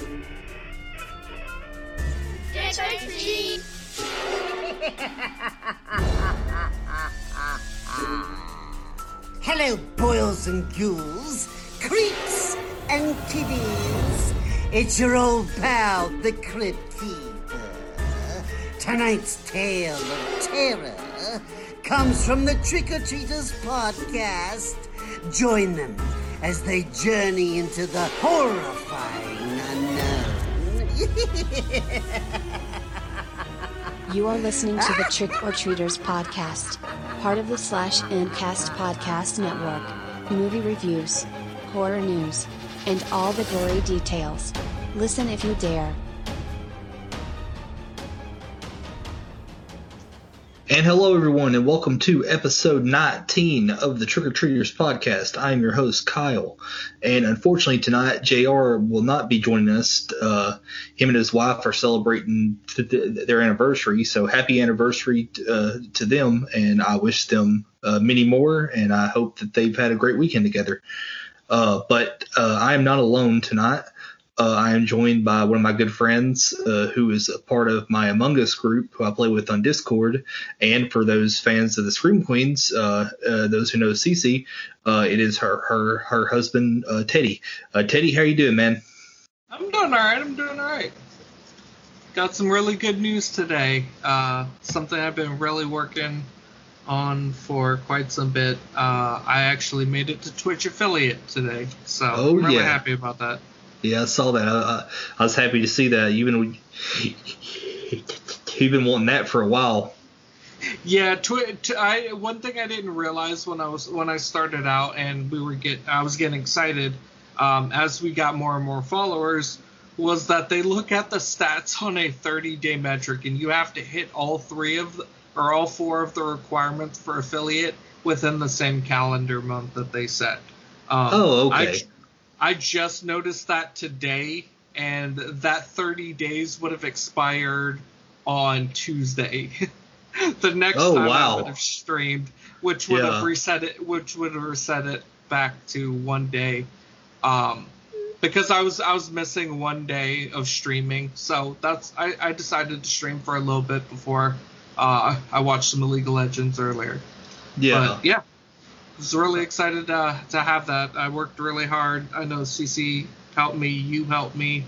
Hello, boils and ghouls, creeps and kiddies. It's your old pal, the Crypt Keeper. Tonight's tale of terror comes from the Trick or Treaters podcast. Join them as they journey into the horrifying. You are listening to the Trick or Treaters podcast, part of the Slash and Cast podcast network. Movie reviews, horror news, and all the gory details. Listen if you dare. And hello, everyone, and welcome to episode 19 of the Trick or Treaters podcast. I am your host, Kyle. And unfortunately, tonight, JR will not be joining us. Uh, him and his wife are celebrating th- their anniversary. So happy anniversary uh, to them. And I wish them uh, many more. And I hope that they've had a great weekend together. Uh, but uh, I am not alone tonight. Uh, I am joined by one of my good friends uh, who is a part of my Among Us group who I play with on Discord. And for those fans of the Scream Queens, uh, uh those who know Cece, uh, it is her her her husband uh, Teddy. Teddy, how are you doing, man? I'm doing all right. I'm doing all right. Got some really good news today. something I've been really working on for quite some bit. I actually made it to Twitch affiliate today, so oh, I'm really yeah. happy about that. Yeah, I saw that. I, I was happy to see that. You've been you've been wanting that for a while. Yeah, tw- t- I one thing I didn't realize when I was when I started out and we were get I was getting excited um, as we got more and more followers was that they look at the stats on a 30 day metric and you have to hit all three of the, or all four of the requirements for affiliate within the same calendar month that they set. Um, oh, okay. I, I just noticed that today, and that 30 days would have expired on Tuesday. the next oh, time wow. I would have streamed, which would yeah. have reset it, which would have reset it back to one day. Um, because I was I was missing one day of streaming, so that's I, I decided to stream for a little bit before uh, I watched some Illegal Legends earlier. Yeah, but yeah, was really excited uh, to have that. I worked really hard. I know CC helped me, you helped me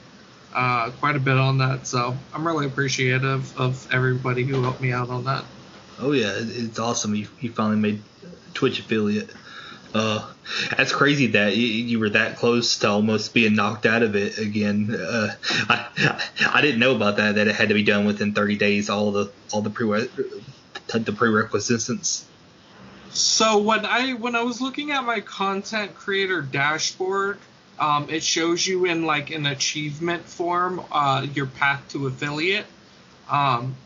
uh, quite a bit on that, so I'm really appreciative of everybody who helped me out on that. Oh yeah, it's awesome. You, you finally made Twitch affiliate. Uh, that's crazy that you, you, were that close to almost being knocked out of it again. Uh, I, I didn't know about that. That it had to be done within 30 days. All the all the pre the prerequisites so when I when I was looking at my content creator dashboard, um, it shows you in like an achievement form uh, your path to affiliate. Um,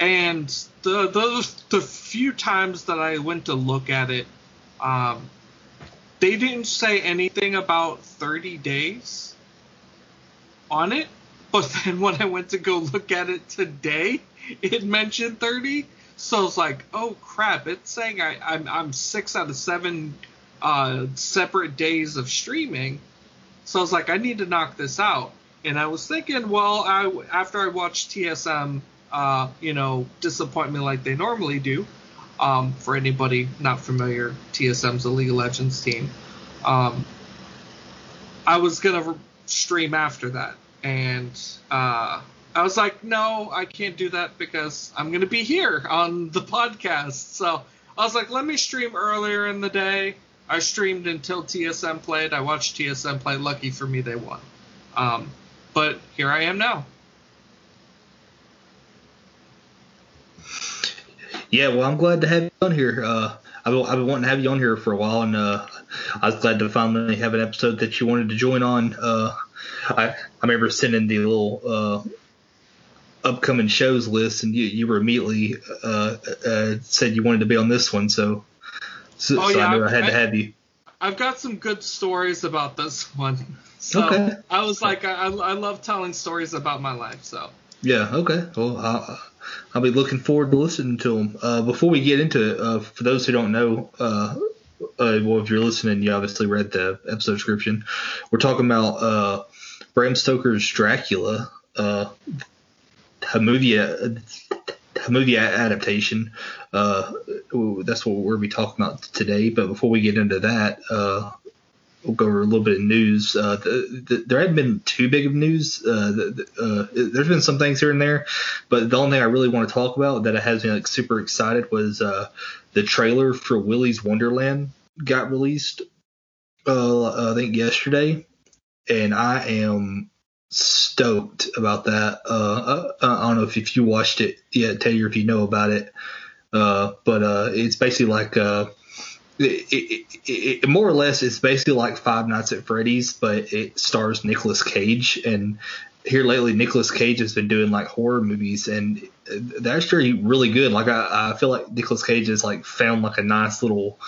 and the, the the few times that I went to look at it, um, they didn't say anything about 30 days on it. But then when I went to go look at it today, it mentioned 30. So it's like, oh crap! It's saying I, I'm I'm six out of seven uh, separate days of streaming. So I was like, I need to knock this out. And I was thinking, well, I after I watched TSM, uh, you know, disappoint me like they normally do. Um, for anybody not familiar, TSM's a League of Legends team. Um, I was gonna re- stream after that, and uh, I was like, no, I can't do that because I'm going to be here on the podcast. So I was like, let me stream earlier in the day. I streamed until TSM played. I watched TSM play. Lucky for me, they won. Um, but here I am now. Yeah, well, I'm glad to have you on here. Uh, I've, I've been wanting to have you on here for a while, and uh, I was glad to finally have an episode that you wanted to join on. Uh, I, I remember sending the little uh, upcoming shows list, and you, you were immediately uh, uh, said you wanted to be on this one, so so, oh, so yeah, I knew I had I, to have you. I've got some good stories about this one. So okay. I was like, I, I love telling stories about my life. So yeah, okay. Well, I'll, I'll be looking forward to listening to them. Uh, before we get into it, uh, for those who don't know, uh, uh, well, if you're listening, you obviously read the episode description. We're talking about uh, Bram Stoker's Dracula, uh, a movie, a, a movie adaptation. Uh, that's what we're be talking about today. But before we get into that, uh, we'll go over a little bit of news. Uh, the, the, there hadn't been too big of news. Uh, the, uh, there's been some things here and there, but the only thing I really want to talk about that has me like super excited was uh, the trailer for Willy's Wonderland got released. Uh, I think yesterday, and I am stoked about that. Uh, I, I don't know if, if you watched it yet, Taylor, if you know about it. Uh, but uh, it's basically like uh, it, it, it, more or less it's basically like Five Nights at Freddy's, but it stars Nicolas Cage. And here lately, Nicolas Cage has been doing like horror movies, and they're actually really good. Like I, I feel like Nicolas Cage has like found like a nice little.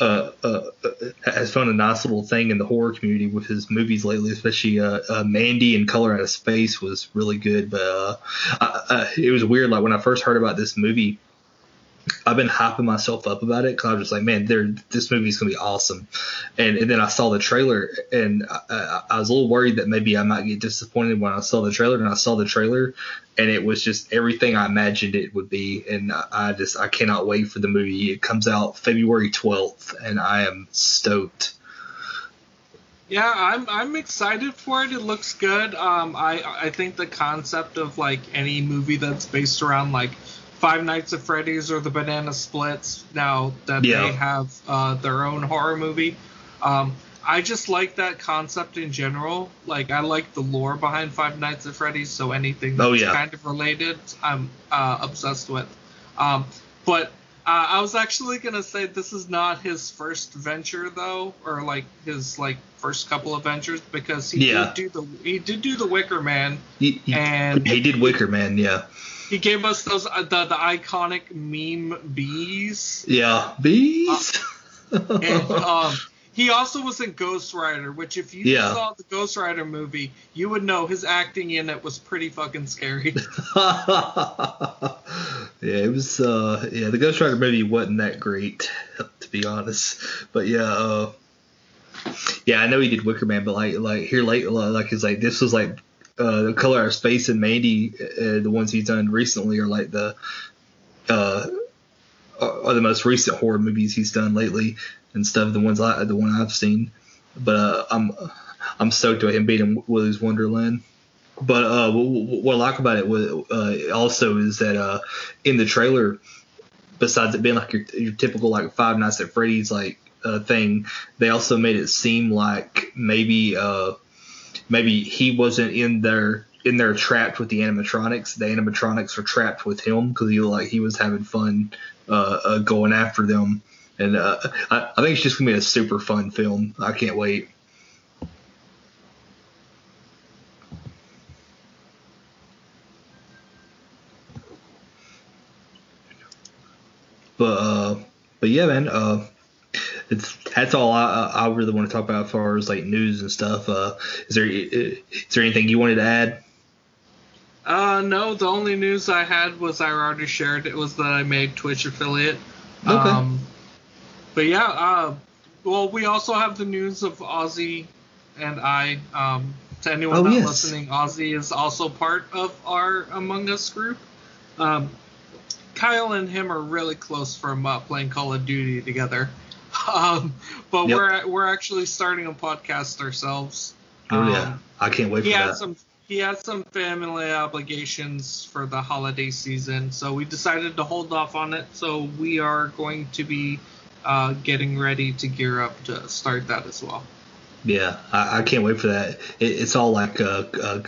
Uh, uh, uh, has found a nice little thing in the horror community with his movies lately, especially uh, uh, Mandy and Color Out of Space was really good. But uh, I, it was weird. Like when I first heard about this movie, I've been hyping myself up about it because I was just like, man, this movie's gonna be awesome. And, and then I saw the trailer, and I, I, was a little worried that maybe I might get disappointed when I saw the trailer. And I saw the trailer, and it was just everything I imagined it would be. And I, I just I cannot wait for the movie. It comes out February 12th, and I am stoked. Yeah, I'm I'm excited for it. It looks good. Um, I I think the concept of like any movie that's based around like Five Nights at Freddy's or the Banana Splits now that yeah. they have uh, their own horror movie. Um, I just like that concept in general. Like I like the lore behind Five Nights at Freddy's, so anything oh, that's oh, yeah. kind of related, I'm uh, obsessed with. Um, but uh, I was actually gonna say this is not his first venture though, or like his like first couple of ventures because he yeah. did do the he did do the Wicker Man, he, he, and he did Wicker Man, yeah he gave us those uh, the the iconic meme bees. Yeah, bees. Uh, and um, he also was in Ghost Rider, which if you yeah. saw the Ghost Rider movie, you would know his acting in it was pretty fucking scary. yeah, it was. Uh, yeah, the Ghost Rider movie wasn't that great, to be honest. But yeah. Uh, yeah, I know he did Wicker Man, but like, like here late, like, it's like this was like uh, the color of space and Mandy, uh, the ones he's done recently, are like the uh, are the most recent horror movies he's done lately and stuff. The ones I the one I've seen, but uh, I'm I'm stoked about him beating Willy's Wonderland. But uh, what, I like about it uh, also is that uh, in the trailer, besides it being like your, your typical like Five Nights at Freddy's like uh, thing, they also made it seem like maybe uh, maybe he wasn't in there in there trapped with the animatronics. The animatronics were trapped with him because he like he was having fun uh, uh, going after them. And uh, I, I think it's just gonna be a super fun film. I can't wait. But uh, but yeah, man. Uh, it's that's all I, I really want to talk about as far as like news and stuff. Uh, is there is there anything you wanted to add? Uh, no. The only news I had was I already shared. It was that I made Twitch affiliate. Okay. Um, but yeah. Uh, well, we also have the news of Ozzy and I. Um, to anyone oh, not yes. listening, Ozzy is also part of our Among Us group. Um, Kyle and him are really close from uh, playing Call of Duty together. Um, but yep. we're we're actually starting a podcast ourselves. Oh um, yeah, I can't wait he for had that. Some, he had some family obligations for the holiday season, so we decided to hold off on it. So we are going to be uh, getting ready to gear up to start that as well. Yeah, I, I can't wait for that. It, it's all like uh, uh,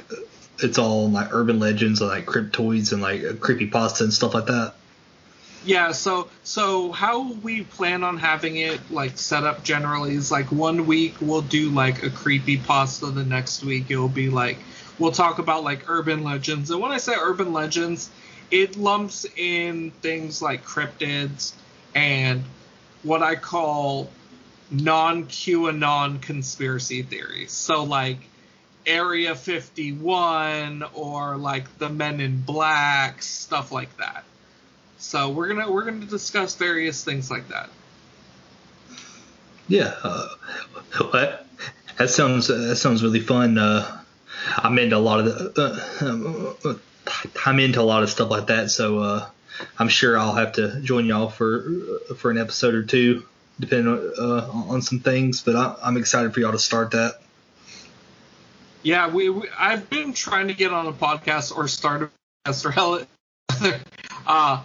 it's all like urban legends and like cryptids and like creepy pasta and stuff like that. Yeah, so so how we plan on having it like set up generally is like one week we'll do like a creepy pasta, the next week it'll be like we'll talk about like urban legends. And when I say urban legends, it lumps in things like cryptids and what I call non QAnon conspiracy theories. So like Area 51 or like the Men in Black, stuff like that. So we're gonna we're gonna discuss various things like that. Yeah, uh, that sounds that sounds really fun. Uh, I'm into a lot of the. Uh, I'm into a lot of stuff like that, so uh, I'm sure I'll have to join y'all for for an episode or two, depending on, uh, on some things. But I, I'm excited for y'all to start that. Yeah, we, we, I've been trying to get on a podcast or start a podcast or uh,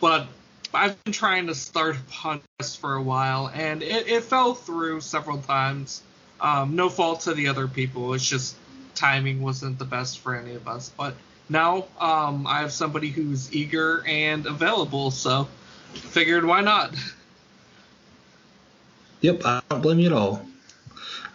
but I've been trying to start a podcast for a while, and it, it fell through several times. Um, no fault to the other people. It's just timing wasn't the best for any of us. But now um, I have somebody who's eager and available, so figured why not. Yep, I don't blame you at all.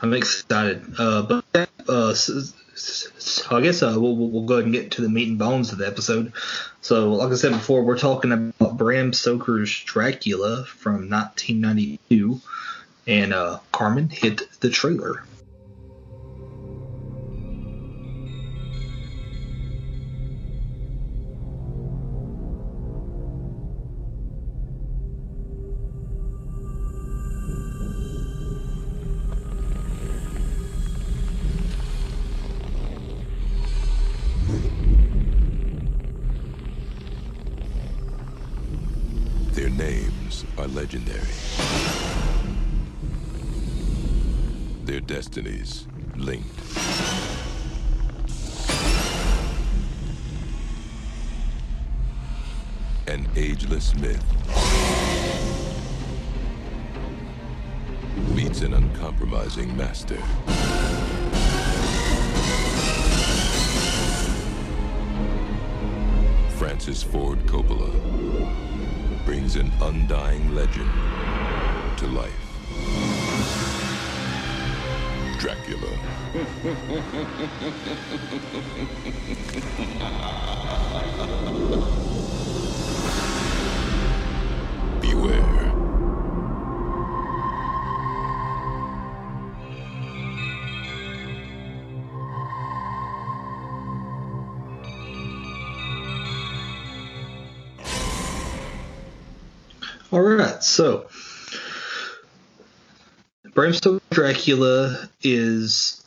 I'm excited. Uh, but uh, so, I guess uh, we'll, we'll go ahead and get to the meat and bones of the episode. So, like I said before, we're talking about Bram Stoker's Dracula from 1992, and uh, Carmen hit the trailer. Legendary. Their destinies linked. An ageless myth meets an uncompromising master. Francis Ford Coppola brings an undying legend to life. Dracula. Bram Dracula is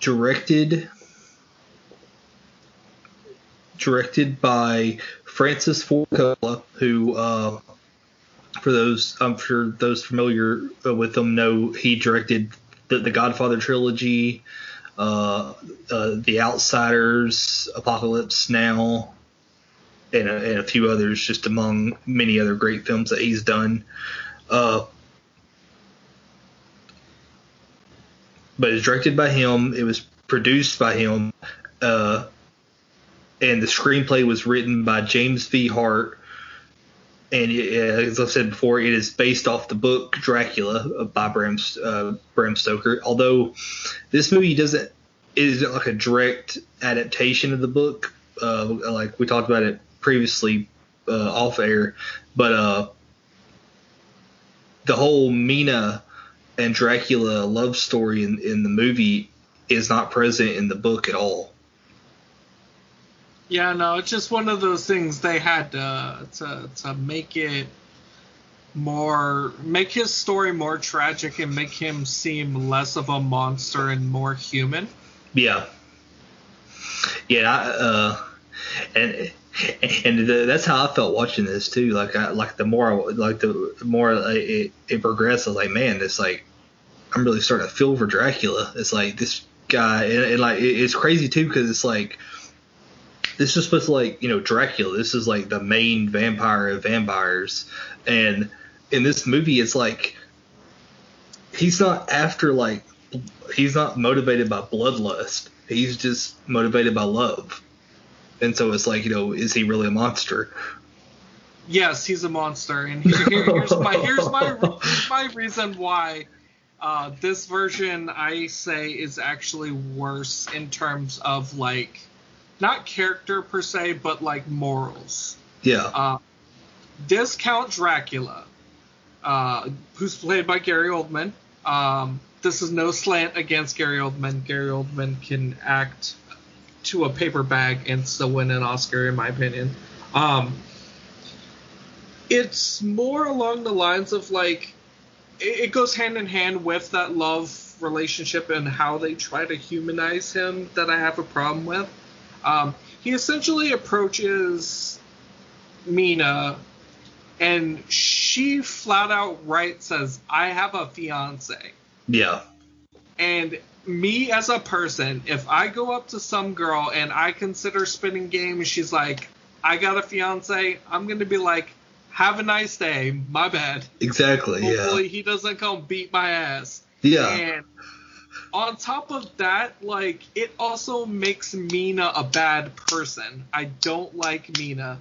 directed directed by Francis Ford Coppola, who, uh, for those I'm sure those familiar with him know, he directed the, the Godfather trilogy, uh, uh, The Outsiders, Apocalypse Now, and a, and a, few others, just among many other great films that he's done. Uh, but it's directed by him. It was produced by him, uh, and the screenplay was written by James V. Hart. And as I said before, it is based off the book Dracula by Bram, uh, Bram Stoker. Although this movie doesn't isn't like a direct adaptation of the book. Uh, like we talked about it previously uh, off air, but uh, the whole Mina and Dracula love story in, in the movie is not present in the book at all. Yeah, no, it's just one of those things they had to to, to make it more make his story more tragic and make him seem less of a monster and more human. Yeah. Yeah, I, uh, and and that's how I felt watching this too. Like, I, like the more, like the more it, it progressed, I was like, man, it's like I'm really starting to feel for Dracula. It's like this guy, and, and like it, it's crazy too because it's like this is supposed to like you know Dracula. This is like the main vampire of vampires, and in this movie, it's like he's not after like he's not motivated by bloodlust. He's just motivated by love and so it's like, you know, is he really a monster? Yes, he's a monster, and here, here, here's my here's my here's my reason why uh, this version I say is actually worse in terms of like not character per se, but like morals. Yeah. Uh, this Count Dracula, uh, who's played by Gary Oldman. Um, this is no slant against Gary Oldman. Gary Oldman can act to a paper bag and still win an Oscar, in my opinion. Um, it's more along the lines of like it, it goes hand in hand with that love relationship and how they try to humanize him that I have a problem with. Um, he essentially approaches Mina, and she flat out right says, "I have a fiance." Yeah. And me as a person, if I go up to some girl and I consider spinning game, and she's like, "I got a fiance," I'm gonna be like, "Have a nice day. My bad." Exactly. Hopefully Yeah. he doesn't come beat my ass. Yeah. And on top of that, like it also makes Mina a bad person. I don't like Mina.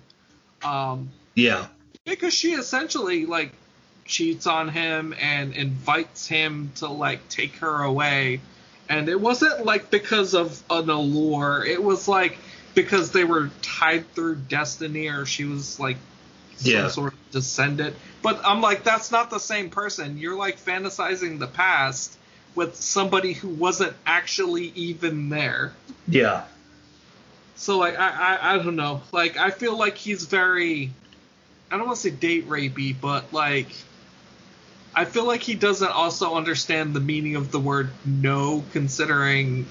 Um Yeah. because she essentially like cheats on him and invites him to like take her away. And it wasn't like because of an allure. It was like because they were tied through destiny or she was like some Yeah. sort of descendant. But I'm like, that's not the same person. You're like fantasizing the past with somebody who wasn't actually even there. Yeah. So like I, I I don't know. Like I feel like he's very I don't want to say date rapey, but like I feel like he doesn't also understand the meaning of the word no considering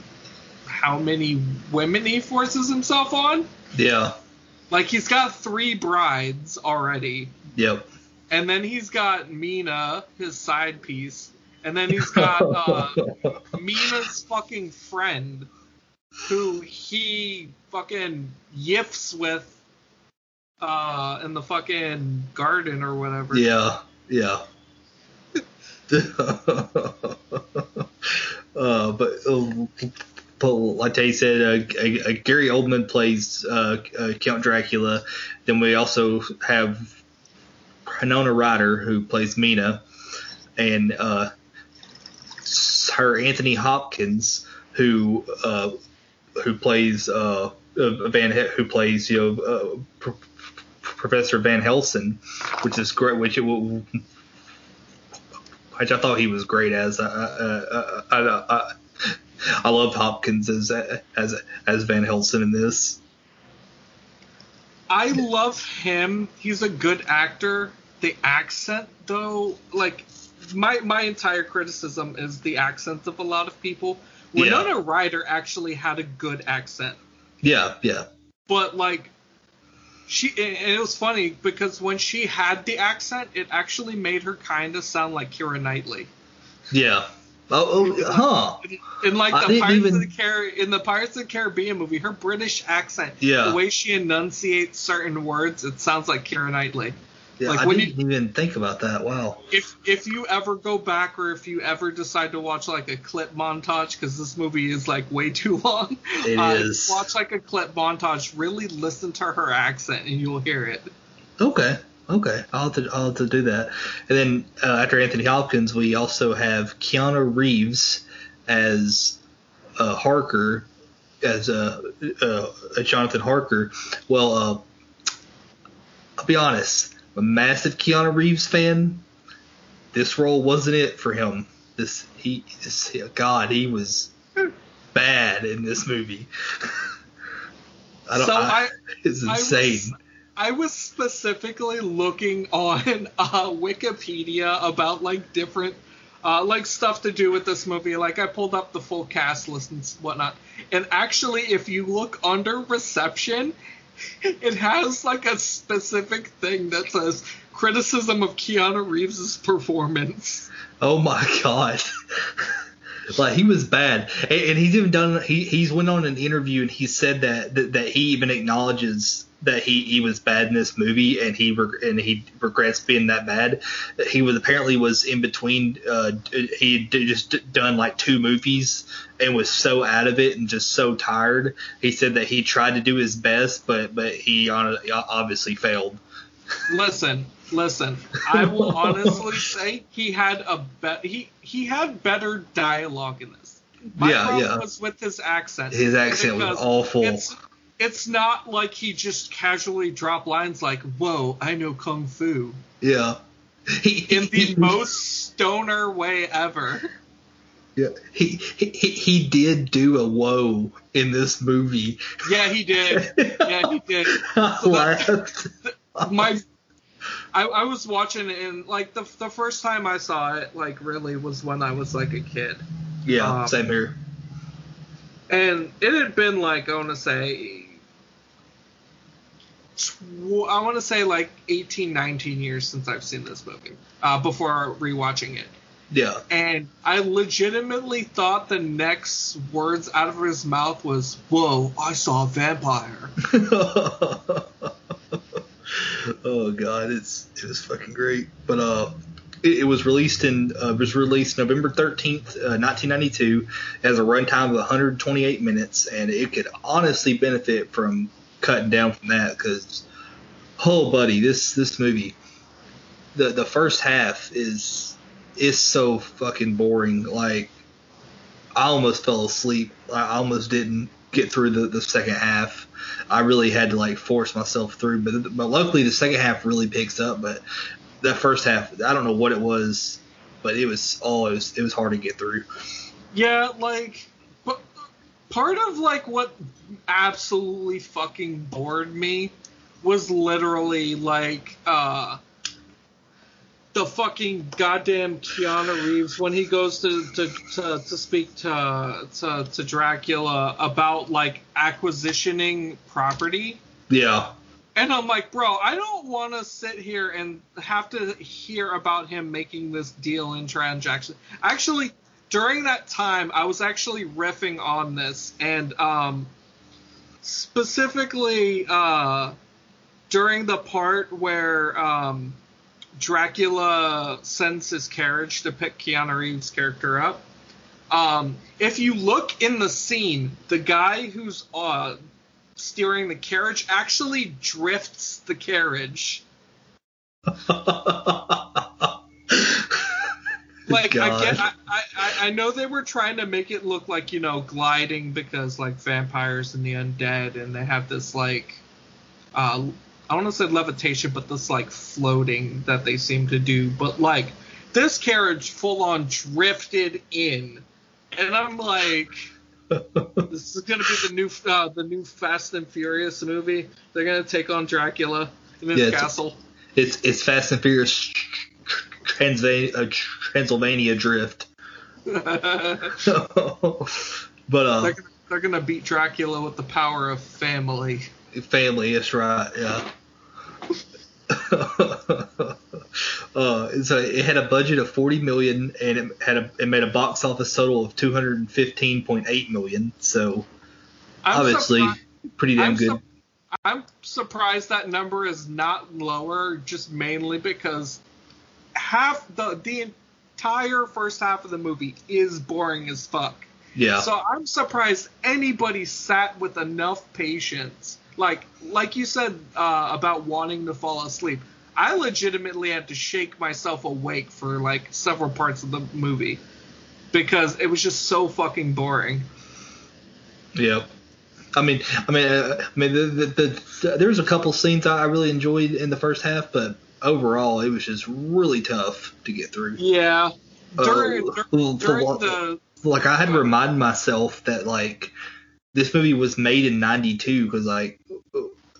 how many women he forces himself on. Yeah. Like he's got 3 brides already. Yep. And then he's got Mina, his side piece. And then he's got uh, Mina's fucking friend, who he fucking yiffs with uh, in the fucking garden or whatever. Yeah. Yeah. uh, but, uh, but like they said, uh, uh, Gary Oldman plays uh, uh, Count Dracula. Then we also have Winona Ryder who plays Mina, and her Anthony Hopkins who who plays Van who plays you know Pr- Professor Van Helsing, which is great. Which it will, which I thought he was great as. Uh, uh, uh, uh, uh, I love Hopkins as as as Van Helsing in this. I love him. He's a good actor. The accent, though, like my my entire criticism is the accent of a lot of people. Yeah. Winona Ryder actually had a good accent, Yeah, yeah, but like she and it was funny because when she had the accent, it actually made her kind of sound like Keira Knightley. yeah. Oh, oh huh. In like the Pirates even- of the Car- in the Pirates of the Caribbean movie, her British accent, Yeah. the way she enunciates certain words, it sounds like Keira Knightley. Yeah, Like, I when didn't even think about that. Wow. if if you ever go back or if you ever decide to watch like a clip montage because this movie is like way too long It uh, is. watch like a clip montage really listen to her accent and you'll hear it Okay. Okay. I'll have to I'll have to do that. And then uh, after Anthony Hopkins, we also have Keanu Reeves as uh, Harker, as uh, uh, Jonathan Harker. Well, uh, I'll be honest. A massive Keanu Reeves fan. This role wasn't it for him. This he this, God he was bad in this movie. I don't. So I, I- it's I insane. was, I was specifically looking on uh, Wikipedia about like different uh, like stuff to do with this movie. Like I pulled up the full cast list and whatnot, and actually, if you look under reception, it has like a specific thing that says criticism of Keanu Reeves' performance. Oh my god. like he was bad, and, and he's even done. He he's went on an interview and he said that that, that he even acknowledges that he, he was bad in this movie and he reg- and he regrets being that bad. He was apparently was in between. Uh, he had just done like two movies and was so out of it and just so tired. He said that he tried to do his best, but but he hon- obviously failed. Listen, listen. I will honestly say he had a be- he he had better dialogue in this. My Yeah, problem yeah. was with his accent. His accent was awful. It's it's not like he just casually dropped lines like "Whoa, I know kung fu" Yeah. He, in the he- most stoner way ever. Yeah, he, he he did do a whoa in this movie. Yeah, he did. Yeah, he did. So that- my I, I was watching it and like the the first time I saw it like really was when I was like a kid. Yeah, Um, same here. and it had been like I want to say, tw- I want to say like 18, 19 years since I've seen this movie. Uh, before rewatching it, Yeah. and I legitimately thought the next words out of his mouth was, "Whoa, I saw a vampire." oh god, it's it was fucking great. But uh, it, it was released in uh, was released November thirteenth, uh, nineteen ninety two, as a runtime of one hundred twenty eight minutes, and it could honestly benefit from cutting down from that because, oh buddy, this this movie, the the first half is is so fucking boring. Like I almost fell asleep. I almost didn't get through the, the second half. I really had to like force myself through, but but luckily the second half really picks up. But that first half, I don't know what it was, but it was oh, it was it was hard to get through. Yeah, like, part of like what absolutely fucking bored me was literally like uh the fucking goddamn Keanu Reeves when he goes to to, to, to speak to, to to Dracula about like acquisitioning property. Yeah, And I'm like, bro, I don't want to sit here and have to hear about him making this deal and transaction. Actually, during that time, I was actually riffing on this, and um, specifically uh, during the part where um, Dracula sends his carriage to pick Keanu Reeves' character up. Um, if you look in the scene, the guy who's uh, steering the carriage actually drifts the carriage. Like I God. get, I, I, I- I know they were trying to make it look like you know gliding because like vampires and the undead, and they have this like, uh, I don't want to say levitation, but this like floating that they seem to do. But like this carriage full on drifted in, and I'm like, this is gonna be the new uh, the new Fast and Furious movie. They're gonna take on Dracula in his Yeah, castle. it's it's Fast and Furious Transva- uh, Transylvania Drift. but uh, They're, gonna- they're gonna beat Dracula with the power of family. family is right. Yeah. uh, so it had a budget of 40 million and it had a it made a box office total of 215.8 million. So I'm obviously pretty damn I'm good. su- I'm surprised that number is not lower, just mainly because half the the entire first half of the movie is boring as fuck. yeah. So I'm surprised anybody sat with enough patience. Like like you said uh, about wanting to fall asleep. I legitimately had to shake myself awake for like several parts of the movie because it was just so fucking boring. Yep. I mean, I mean, uh, I mean, the, the, the, there was a couple scenes I really enjoyed in the first half, but overall, it was just really tough to get through. Yeah. Uh, During, for- during for the Like, I had to remind myself that like this movie was made in '92 because like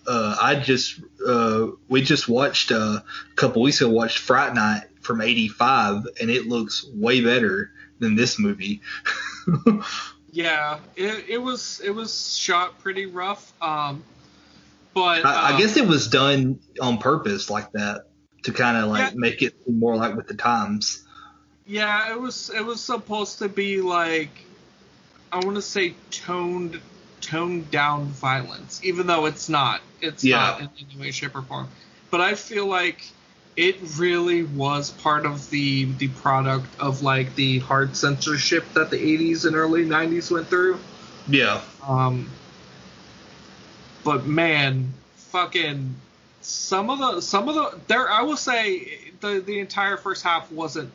uh, I just uh, we just watched uh, a couple weeks ago watched Fright Night from '85, and it looks way better than this movie. Yeah, it, it was it was shot pretty rough. Um, but I, I uh, guess it was done on purpose like that to kind of like Yeah. make it more like with the times. yeah, it was it was supposed to be like I want to say toned toned down violence, even though it's not. It's Yeah. not in any way, shape, or form. But I feel like it really was part of the the product of like the hard censorship that the 80s and early 90s went through. Yeah, Um, but man, fucking some of the some of the there I will say the the entire first half wasn't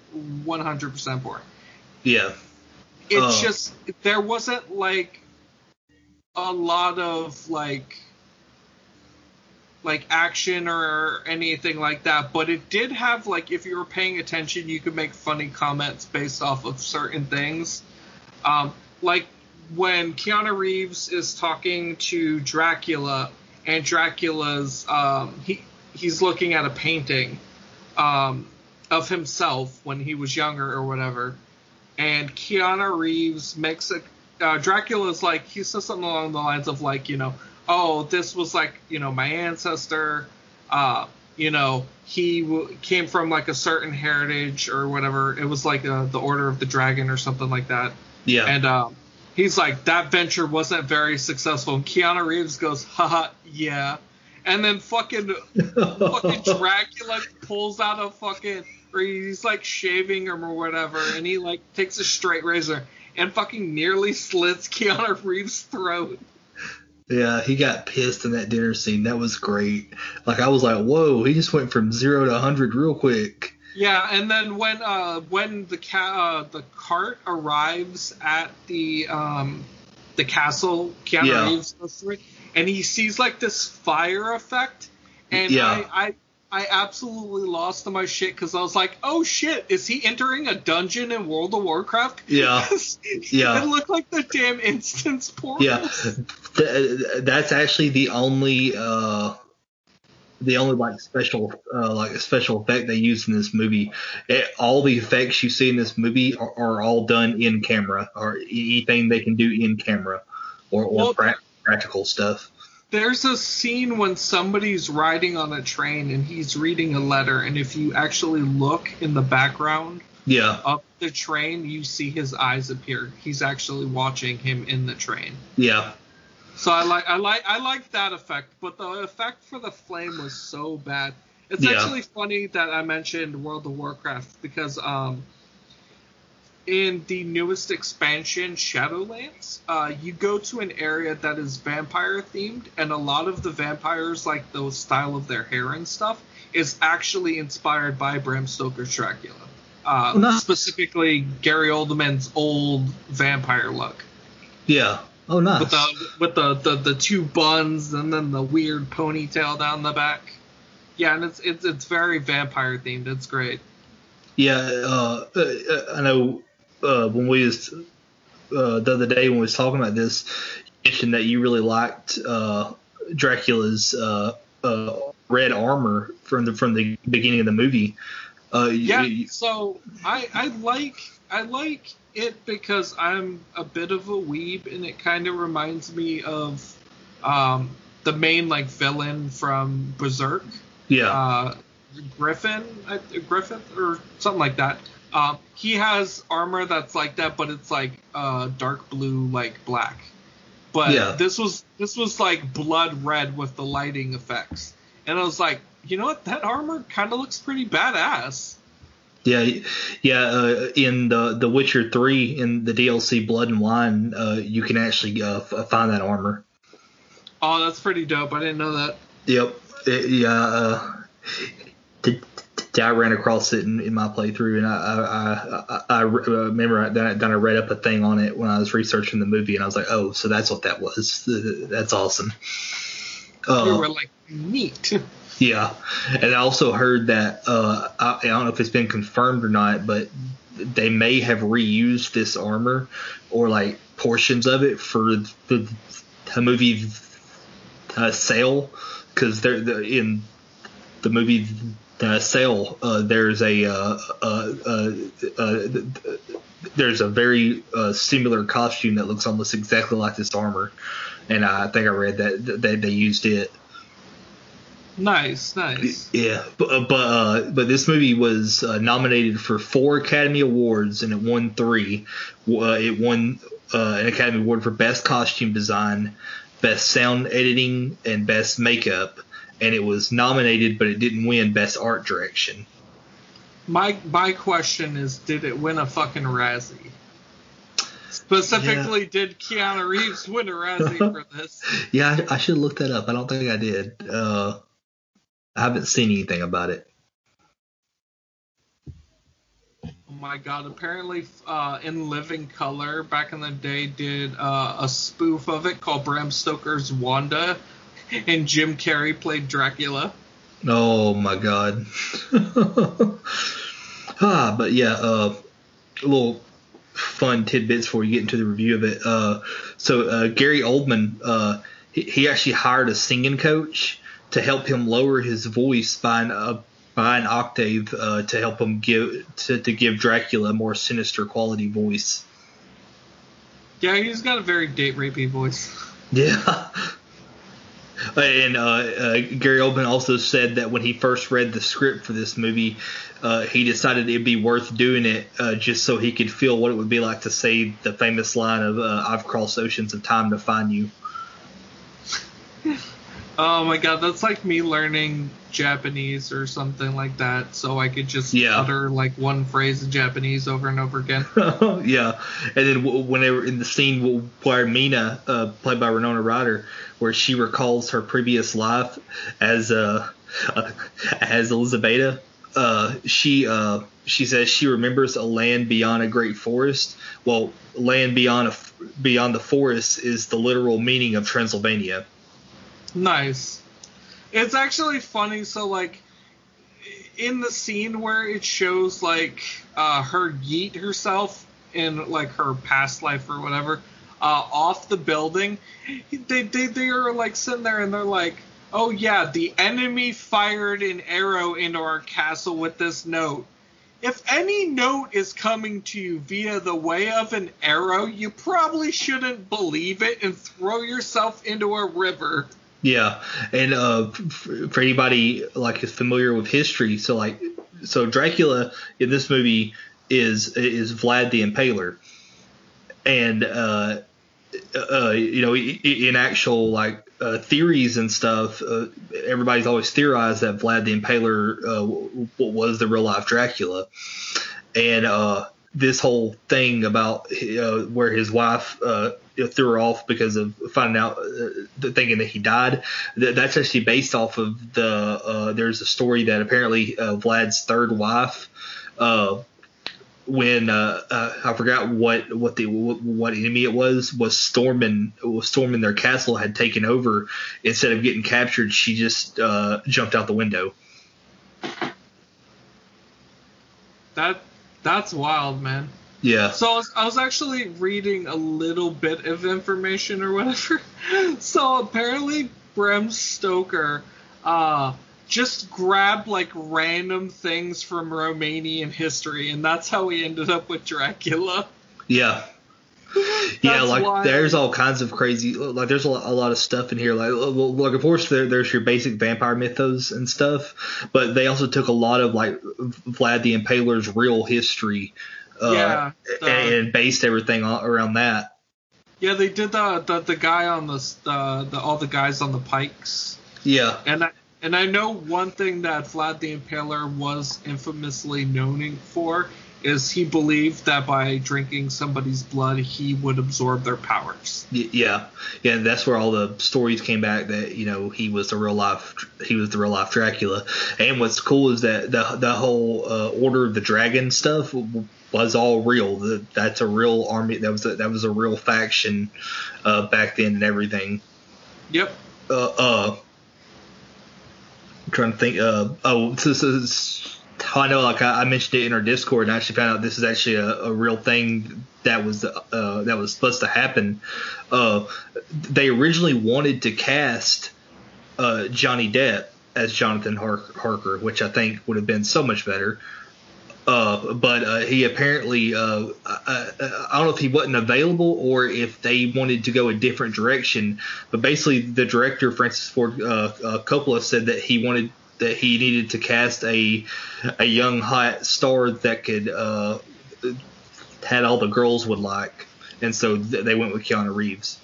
100% boring. yeah, It's Oh. just there wasn't like a lot of like like action or anything like that, but it did have like if you were paying attention, you could make funny comments based off of certain things. Um, like when Keanu Reeves is talking to Dracula, and Dracula's um, he he's looking at a painting um, of himself when he was younger or whatever, and Keanu Reeves makes a uh, Dracula's like he says something along the lines of like you know oh this was like you know my ancestor uh you know he w- came from like a certain heritage or whatever. It was like uh, the order of the dragon or something like that. Yeah. and um he's like that venture wasn't very successful and Keanu Reeves goes haha yeah and then fucking fucking Dracula pulls out a fucking or he's like shaving him or whatever, and he like takes a straight razor and fucking nearly slits Keanu Reeves' throat. yeah, he got pissed in that dinner scene. That was great. Like I was like, whoa, he just went from zero to hundred real quick. Yeah, and then when uh when the ca- uh, the cart arrives at the um the castle, Keanu Yeah. Reeves goes through it, and he sees like this fire effect, and Yeah. I, I I absolutely lost my shit because I was like, oh shit, is he entering a dungeon in World of Warcraft? Yeah. Yeah. It looked like the damn instance portal. Yeah, Th- that's actually the only uh, the only like special uh, like special effect they used in this movie. It, all the effects you see in this movie are, are all done in camera, or anything they can do in camera, or, or Well, pra- practical stuff. There's a scene when somebody's riding on a train and he's reading a letter, and if you actually look in the background Yeah, of the train, you see his eyes appear. He's actually watching him in the train. yeah, So I like I like I like that effect, but the effect for the flame was so bad. It's Yeah. actually funny that I mentioned World of Warcraft because um in the newest expansion, Shadowlands, uh, you go to an area that is vampire themed, and a lot of the vampires, like the style of their hair and stuff, is actually inspired by Bram Stoker's Dracula. Uh, nice. Specifically, Gary Oldman's old vampire look yeah. Oh, nice. with the with the, the the two buns and then the weird ponytail down the back. Yeah, and it's it's it's very vampire themed. It's great. Yeah, uh, uh, I know uh, when we was uh, the other day when we was talking about this, you mentioned that you really liked uh, Dracula's uh, uh, red armor from the from the beginning of the movie. Uh, Yeah, you- so I I like I like it because I'm a bit of a weeb and it kind of reminds me of um the main like villain from Berserk. yeah, uh, Griffin, I- Griffith, or something like that. Um, he has armor that's like that, but it's like uh, dark blue, like black. But Yeah. this was this was like blood red with the lighting effects, and I was like, you know what, that armor kind of looks pretty badass. Yeah, yeah. Uh, in the The Witcher Three in the DLC Blood and Wine, uh, you can actually uh, f- find that armor. Oh, that's pretty dope. I didn't know that. Yep. It- yeah. Uh, did, did I ran across it in, in my playthrough, and I I, I, I, remember that I, that I read up a thing on it when I was researching the movie, and I was like, oh, so that's what that was. That's awesome. We Uh, were like, neat. yeah, and I also heard that uh, I, I don't know if it's been confirmed or not, but they may have reused this armor or like portions of it for the, the movie uh, Sale because they're the, in the movie uh, Sale. Uh, there's a uh, uh, uh, uh, there's a very uh, similar costume that looks almost exactly like this armor, and I think I read that that they, they used it. Nice, nice. Yeah, but uh, but uh, but this movie was uh, nominated for four Academy Awards and it won three. Uh, it won uh, an Academy Award for Best Costume Design, Best Sound Editing, and Best Makeup. And it was nominated, but it didn't win Best Art Direction. My my question is, did it win a fucking Razzie? Specifically, did Keanu Reeves win a Razzie for this? Yeah, I, I should look that up. I don't think I did. Uh, I haven't seen anything about it. Oh my god! Apparently, uh, in Living Color back in the day did uh, a spoof of it called Bram Stoker's Wanda, and Jim Carrey played Dracula. Oh my god. ah, but yeah, uh, a little fun tidbits before you get into the review of it. Uh, so uh, Gary Oldman, uh, he, he actually hired a singing coach to help him lower his voice by an, uh, behind Octave uh, to help him give to, to give Dracula a more sinister quality voice. Yeah, he's got a very date rapey voice. Yeah. And uh, uh, Gary Oldman also said that when he first read the script for this movie, uh, he decided it'd be worth doing it uh, just so he could feel what it would be like to say the famous line of uh, "I've crossed oceans of time to find you." Oh my god, that's like me learning Japanese or something like that, so I could just Yeah. utter like one phrase in Japanese over and over again. yeah, and then w- when in the scene where Mina, uh, played by Winona Ryder, where she recalls her previous life as uh, uh as Elizabeth, uh, she uh, she says she remembers a land beyond a great forest. Well, land beyond a beyond the forest is the literal meaning of Transylvania. Nice. It's actually funny. So like, in the scene where it shows like uh, her yeet herself in like her past life or whatever uh, off the building, they they they are like sitting there and they're like, oh yeah, the enemy fired an arrow into our castle with this note. If any note is coming to you via the way of an arrow, you probably shouldn't believe it and throw yourself into a river. Yeah, and uh, for anybody like is familiar with history, so like, so Dracula in this movie is is Vlad the Impaler, and uh, uh, you know, in actual like uh, theories and stuff, uh, everybody's always theorized that Vlad the Impaler uh, w- was the real life Dracula, and uh, this whole thing about uh, where his wife uh, threw her off because of finding out, uh, thinking that he died. Th- that's actually based off of the. Uh, there's a story that apparently uh, Vlad's third wife. Uh, when uh, I forgot what what the what enemy it was was storming was storming their castle had taken over instead of getting captured she just jumped out the window That that's wild, man. Yeah So I was, I was actually reading a little bit of information or whatever. So apparently Bram Stoker uh, just grabbed like random things from Romanian history, and that's how he ended up with Dracula. Yeah. Yeah, like wild. there's all kinds of crazy, like there's a lot, a lot of stuff in here. Like, well, like of course there, there's your basic vampire mythos and stuff, but they also took a lot of like Vlad the Impaler's real history, uh, Yeah, the- and based everything around that. Yeah, they did the the, the guy on the, the the all the guys on the pikes. Yeah, And I and I know one thing that Vlad the Impaler was infamously known for is he believed that by drinking somebody's blood he would absorb their powers. Yeah, yeah. and That's where all the stories came back that you know he was the real life he was the real life Dracula. And what's cool is that the the whole uh, Order of the Dragon stuff was all real. That's a real army. That was a, that was a real faction uh, back then and everything. Yep. Uh, uh I'm trying to think. Uh, oh, this is. I know, like I, I mentioned it in our Discord, and I actually found out this is actually a, a real thing that was uh, that was supposed to happen. Uh, they originally wanted to cast uh, Johnny Depp as Jonathan Harker, which I think would have been so much better. Uh, but uh, he apparently, uh, I, I don't know if he wasn't available or if they wanted to go a different direction. But basically, the director Francis Ford uh, uh, Coppola said that he wanted that he needed to cast a a young hot star that could uh, had all the girls would like, and so th- they went with Keanu Reeves.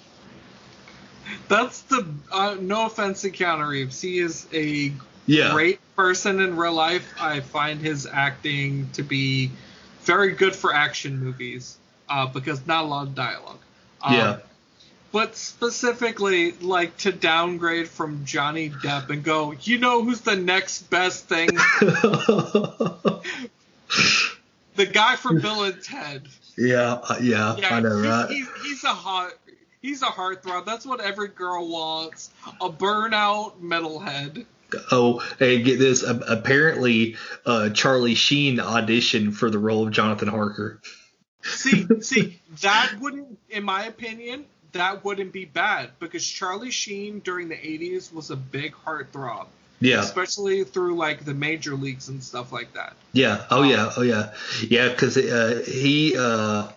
That's the no offense to Keanu Reeves. He is a Yeah, great person in real life. I find his acting to be very good for action movies uh, because not a lot of dialogue. Um, Yeah. But specifically, like to downgrade from Johnny Depp and go, you know who's the next best thing? the guy from Bill and Ted. yeah, uh, yeah, Yeah, I know, he's, right? he's, he's a hot. He's a heartthrob. That's what every girl wants. A burnout metalhead. Oh, hey, get this. Apparently, uh, Charlie Sheen auditioned for the role of Jonathan Harker. See, see, that wouldn't, in my opinion, that wouldn't be bad because Charlie Sheen during the '80s was a big heartthrob. Yeah. especially through like the major leagues and stuff like that. Yeah. Oh yeah. Oh yeah. Yeah. Because uh, he uh,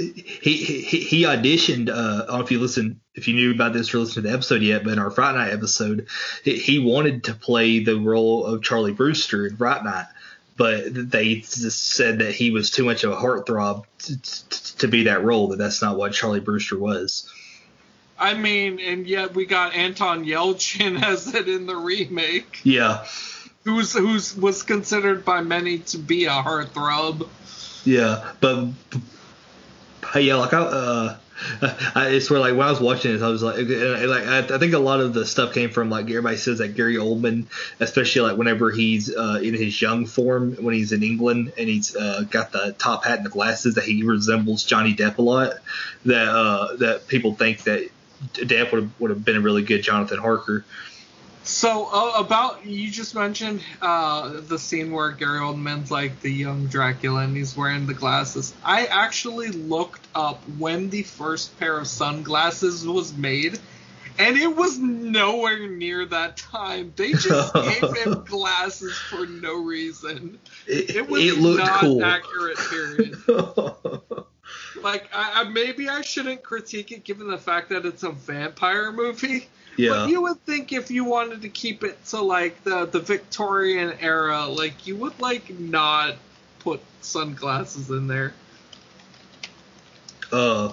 he he he auditioned. Uh, I don't know if you listen, if you knew about this or listened to the episode yet, but in our Fright Night episode, he, he wanted to play the role of Charlie Brewster in Fright Night, but they just said that he was too much of a heartthrob to, to, to be that role. That that's not what Charlie Brewster was. I mean, and yet we got Anton Yelchin as it in the remake, Yeah. who's who's was considered by many to be a heartthrob. Yeah, but, but yeah, like I, uh, I, it's where like when I was watching this, I was like, like I, I think a lot of the stuff came from like everybody says that Gary Oldman, especially like whenever he's uh, in his young form when he's in England and he's uh, got the top hat and the glasses that he resembles Johnny Depp a lot. That uh, that people think that Depp would have, would have been a really good Jonathan Harker. So uh, about you just mentioned uh, the scene where Gary Oldman's like the young Dracula and he's wearing the glasses. I actually looked up when the first pair of sunglasses was made, and it was nowhere near that time. They just gave him glasses for no reason. It, It was it looked not cool. accurate. Period. Like I, I maybe I shouldn't critique it given the fact that it's a vampire movie. yeah. But you would think if you wanted to keep it to like the the Victorian era, like you would like not put sunglasses in there. uh,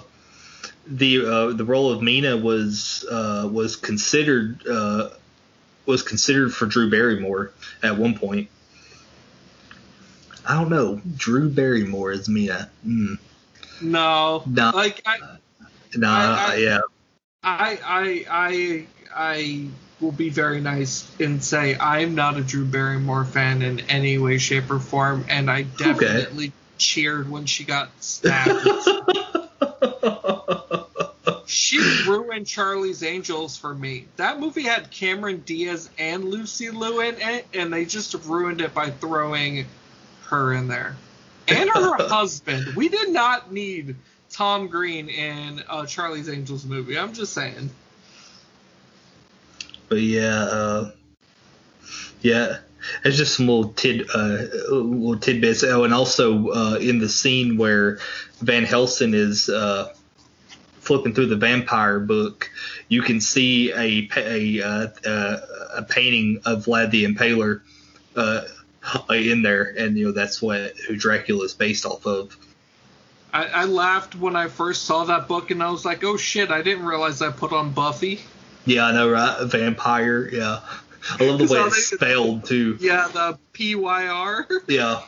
the uh, the role of Mina was uh, was considered uh, was considered for Drew Barrymore at one point. I don't know. Drew Barrymore is Mina. Mm. No, No. like I, Nah, I- I- yeah, I, I, I, I will be very nice and say I'm not a Drew Barrymore fan in any way, shape, or form, and I definitely cheered when she got stabbed. she ruined Charlie's Angels for me. That movie had Cameron Diaz and Lucy Liu in it, and they just ruined it by throwing her in there. And her husband. We did not need Tom Green in a Charlie's Angels movie. I'm just saying. but yeah, uh, yeah. It's just some little tid uh, little tidbits. Oh, and also uh, in the scene where Van Helsing is uh, flipping through the vampire book, you can see a a, uh, uh, a painting of Vlad the Impaler uh, in there, and you know that's what who Dracula is based off of. I, I laughed when I first saw that book, and I was like, "Oh shit! I didn't realize I put on Buffy." Yeah, I know, right? Vampire. Yeah, I love the way it's spelled too. Yeah, the P Y R. Yeah,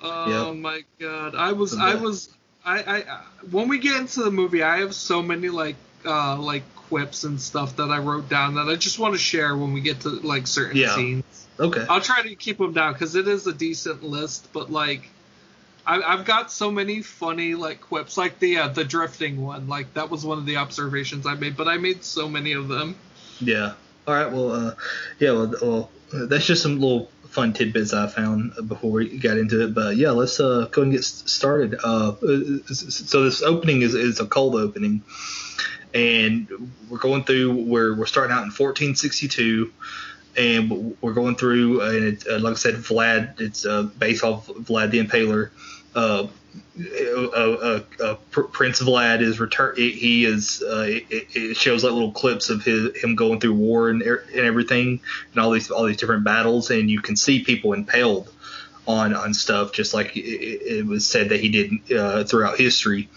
Oh Yep. my god! I was, I was, I, I. When we get into the movie, I have so many like, uh, like quips and stuff that I wrote down that I just want to share when we get to like certain Yeah. scenes. Okay. I'll try to keep them down because it is a decent list, but like, I, I've got so many funny like quips, like the uh, the drifting one. Like that was one of the observations I made, but I made so many of them. Yeah. All right. Well, uh, yeah. Well, well, that's just some little fun tidbits I found before we got into it. But yeah, let's uh, go and get started. Uh, so this opening is, is a cold opening, and we're going through. We're we're starting out in 1462. And we're going through, and it, uh, like I said, Vlad. It's uh, based off Vlad the Impaler. Uh, Pr- Prince Vlad is return. He is. It, it shows like little clips of his him going through war and, er- and everything, and all these all these different battles, and you can see people impaled on on stuff, just like it was said that he did uh, throughout history.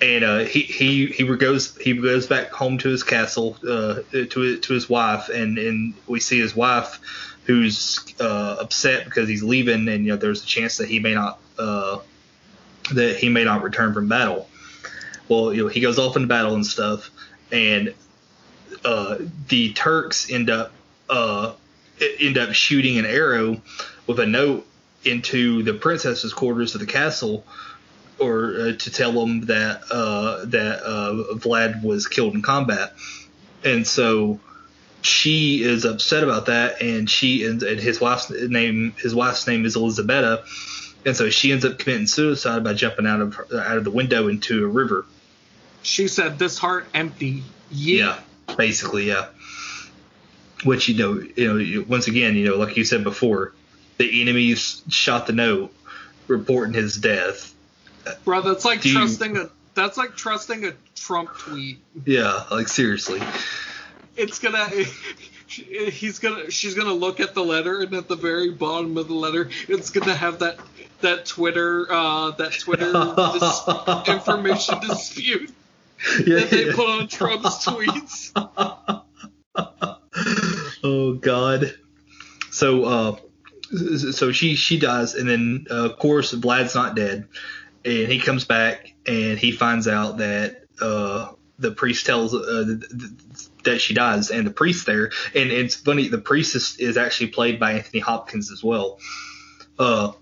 And uh, he he he goes he goes back home to his castle uh, to to his wife, and and we see his wife who's uh, upset because he's leaving, and you know there's a chance that he may not uh, that he may not return from battle. Well, you know, he goes off into battle and stuff, and uh, the Turks end up uh, end up shooting an arrow with a note into the princess's quarters of the castle, or uh, to tell them that uh, that uh, Vlad was killed in combat, and so she is upset about that, and she and, and his wife's name his wife's name is Elizabetta, and so she ends up committing suicide by jumping out of out of the window into a river. She said, "This heart empty." Yeah. Yeah, basically, yeah. which you know, you know, once again, you know, like you said before, the enemies shot the note reporting his death. Bro, that's like you- trusting a that's like trusting a Trump tweet. Yeah, like seriously. It's gonna he's gonna she's gonna look at the letter and at the very bottom of the letter it's gonna have that that Twitter uh that Twitter dis- information dispute Yeah, that they yeah. put on Trump's tweets. oh God. So uh, so she she dies, and then uh, of course Vlad's not dead, and he comes back and he finds out that uh, the priest tells uh, th- th- that she dies, and the priest there, and it's funny the priest is, is actually played by Anthony Hopkins as well. Uh,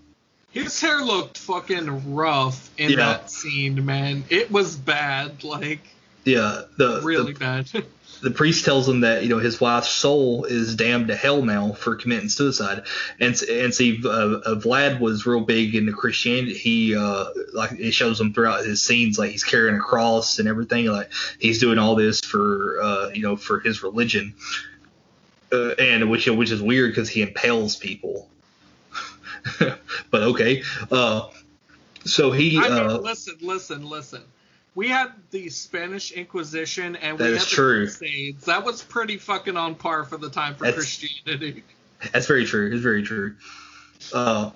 His hair looked fucking rough in Yeah. that scene, man. It was bad, like yeah, the really the, bad. the priest tells him that you know his wife's soul is damned to hell now for committing suicide, and and see uh, uh, Vlad was real big into Christianity. He uh, like it shows him throughout his scenes like he's carrying a cross and everything. Like he's doing all this for uh, you know for his religion, uh, and which which is weird because he impales people. but okay, uh, so he I mean, uh, listen, listen, listen. We had the Spanish Inquisition and That we had the true. Crusades. That was pretty fucking on par for the time for That's- Christianity. That's very true. It's very true. Uh,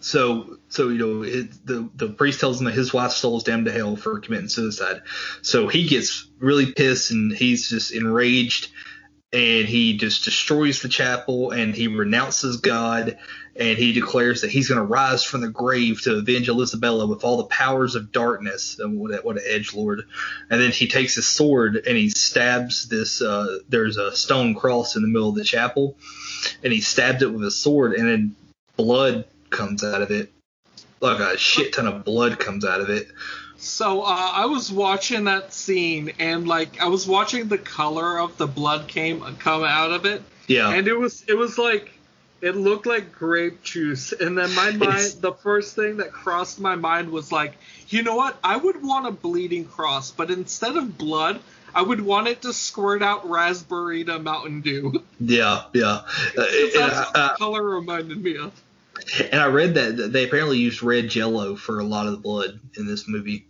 so so you know it, the the priest tells him that his wife's soul is damned to hell for committing suicide. So he gets really pissed and he's just enraged and he just destroys the chapel and he renounces God and he declares that he's going to rise from the grave to avenge Isabella with all the powers of darkness. And what what an edge lord! And then he takes his sword and he stabs this. Uh, there's a stone cross in the middle of the chapel, and he stabs it with his sword, and then blood comes out of it, like a shit ton of blood comes out of it. So uh, I was watching that scene and like I was watching the color of the blood came come out of it, Yeah, and it was it was like it looked like grape juice. And then my mind, the first thing that crossed my mind was like, you know what? I would want a bleeding cross, but instead of blood. I would want it to squirt out raspberry to Mountain Dew. yeah, yeah. Uh, That's and, what the color reminded me of. And I read that they apparently used red Jello for a lot of the blood in this movie.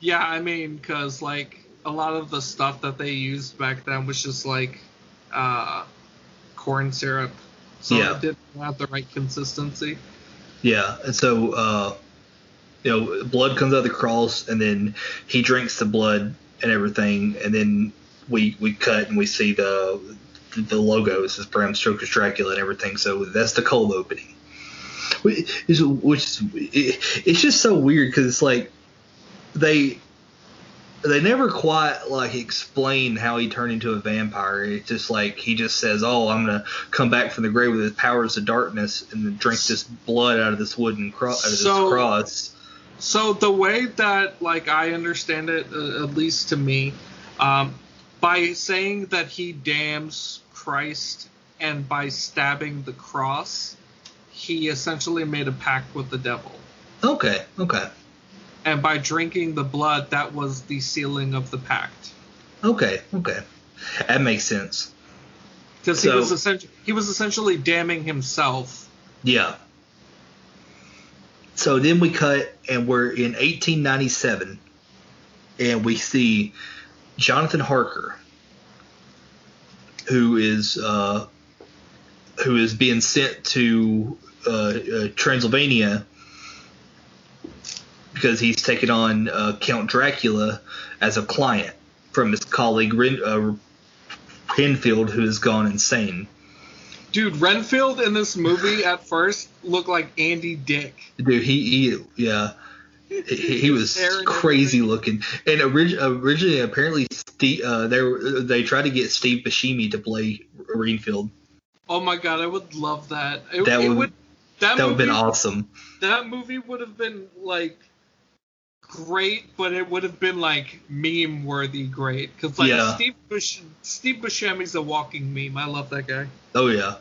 Yeah, I mean, because like a lot of the stuff that they used back then was just like uh, corn syrup, so Yeah. it didn't have the right consistency. Yeah, and so uh, you know, blood comes out of the cross, and then he drinks the blood and everything, and then we we cut and we see the the logo. It says Bram Stoker's Dracula and everything. So that's the cold opening. Which is, which is it, it's just so weird because it's like they they never quite like explain how he turned into a vampire. It's just like he just says, "Oh, I'm gonna come back from the grave with the powers of darkness and drink this blood out of this wooden of So- this cross." So the way that like I understand it, uh, at least to me, um, by saying that he damns Christ and by stabbing the cross, he essentially made a pact with the devil. Okay, okay, And by drinking the blood, that was the sealing of the pact. okay, okay. That makes sense. Because So- he was essentially he was essentially damning himself. Yeah. So then we cut, and we're in 1897, and we see Jonathan Harker, who is uh, who is being sent to uh, uh, Transylvania because he's taken on uh, Count Dracula as a client from his colleague Ren- uh, Penfield, who has gone insane. Dude, Renfield in this movie at first looked like Andy Dick. Dude, he, he yeah, he, he was crazy looking, And orig- originally, apparently, Steve, uh, they were, they tried to get Steve Buscemi to play Renfield. Oh my god, I would love that. It, That it would- that, That would have been awesome. That movie would have been like great, but it would have been like meme worthy great. Because like Yeah. Steve Bush, Steve Buscemi's a walking meme. I love that guy. Oh yeah,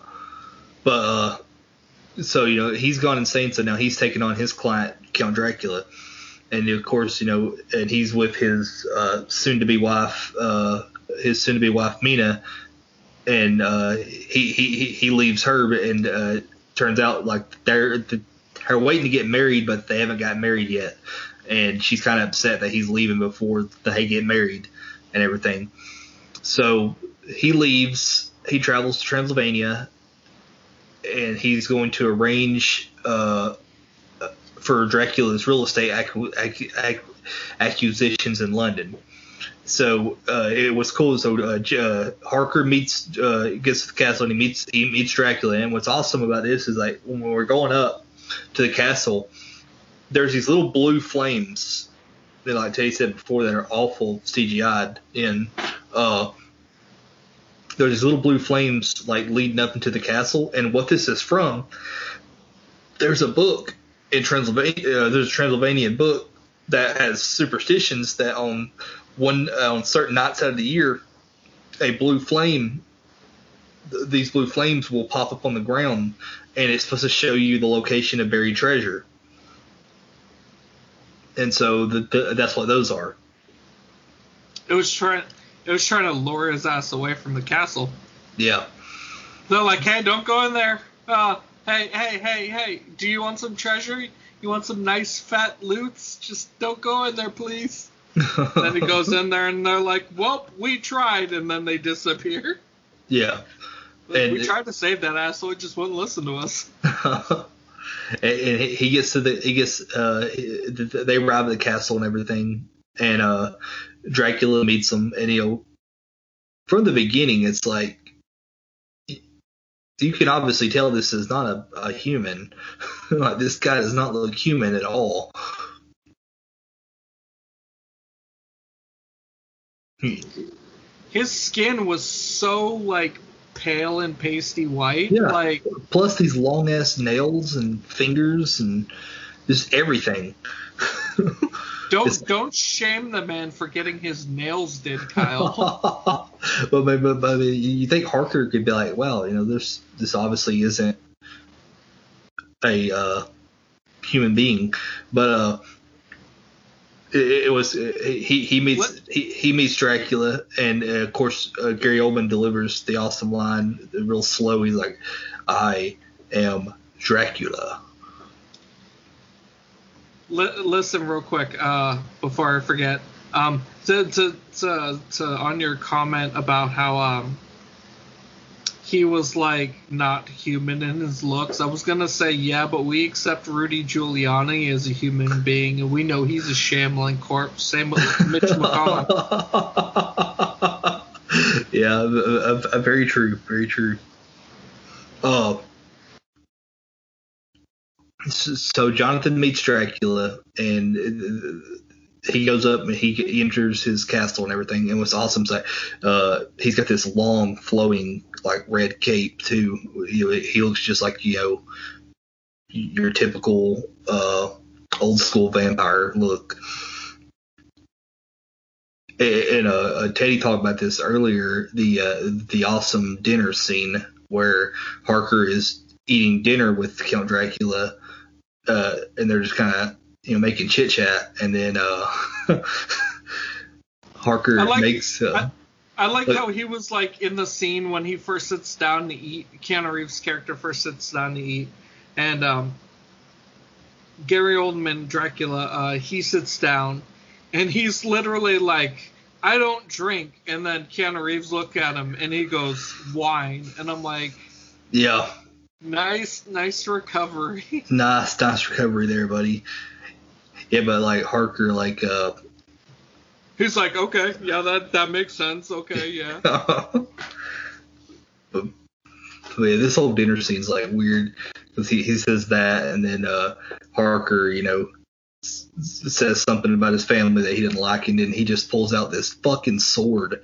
but uh, so you know he's gone insane. So now he's taking on his client Count Dracula, and of course you know, and he's with his uh, soon-to-be wife, uh, his soon-to-be wife Mina, and uh, he, he he leaves her, and uh, turns out like they're they're waiting to get married, but they haven't got married yet, and she's kind of upset that he's leaving before they get married and everything. So he leaves. He travels to Transylvania, and he's going to arrange uh, for Dracula's real estate acqu- accu- accu- acquisitions in London. So uh, it was cool. So uh, uh, Harker meets uh, gets to the castle and he meets he meets Dracula. And what's awesome about this is like when we're going up to the castle, there's these little blue flames that, like Teddy said before, that are awful CGI'd in. Uh, there's these little blue flames like leading up into the castle, and what this is from. There's a book in Transylvania. Uh, there's a Transylvanian book that has superstitions that on one uh, on certain nights out of the year, a blue flame. th- These blue flames will pop up on the ground, and it's supposed to show you the location of buried treasure. And so the, the, that's what those are. It was trying. It was trying to lure his ass away from the castle. Yeah. They're like, "Hey, don't go in there. Uh, hey, hey, hey, hey. Do you want some treasure? You want some nice fat loots? Just don't go in there, please." then he goes in there, and they're like, "Well, we tried," and then they disappear. yeah. Like, we it- tried to save that asshole, it just wouldn't listen to us. and, and he gets to the he gets uh they arrive at the castle and everything. And uh Dracula meets them and you know from the beginning it's like you can obviously tell this is not a, a human. Like this guy does not look human at all. His skin was so like pale and pasty white. Yeah. Like plus these long ass nails and fingers and just everything don't don't shame the man for getting his nails did, Kyle. but, but, but, but you think Harker could be like, well, you know, this this obviously isn't a uh, human being, but uh, it, it was he he meets he, he meets Dracula, and uh, of course uh, Gary Oldman delivers the awesome line, real slow. He's like, "I am Dracula." Li- listen real quick uh, before I forget. Um, to, to, to, to on your comment about how um, he was like not human in his looks, I was gonna say yeah, but we accept Rudy Giuliani as a human being, and we know he's a shambling corpse. Same with Mitch McConnell. yeah, uh, uh, uh, very true, very true. Oh, so so Jonathan meets Dracula, and uh, he goes up and he, enters his castle and everything. And what's awesome is that uh, he's got this long, flowing, like red cape too. He, he looks just like you know your typical uh, old school vampire look. And uh, uh, Teddy talked about this earlier. The uh, the awesome dinner scene where Harker is eating dinner with Count Dracula, uh, and they're just kind of you know making chit chat, and then uh, Harker I like- makes. Uh, I like But- how he was like in the scene when he first sits down to eat. Keanu Reeves' character first sits down to eat, and um, Gary Oldman Dracula, uh, he sits down, and he's literally like, "I don't drink," and then Keanu Reeves look at him, and he goes, "Wine," and I'm like, yeah, "Nice, nice recovery." nice, nice recovery there, buddy. Yeah, but like Harker, like uh, he's like, "Okay, yeah, that that makes sense. Okay, yeah." but, but yeah, this whole dinner scene's like weird because he, he says that, and then uh, Harker, you know, says something about his family that he didn't like, and then he just pulls out this fucking sword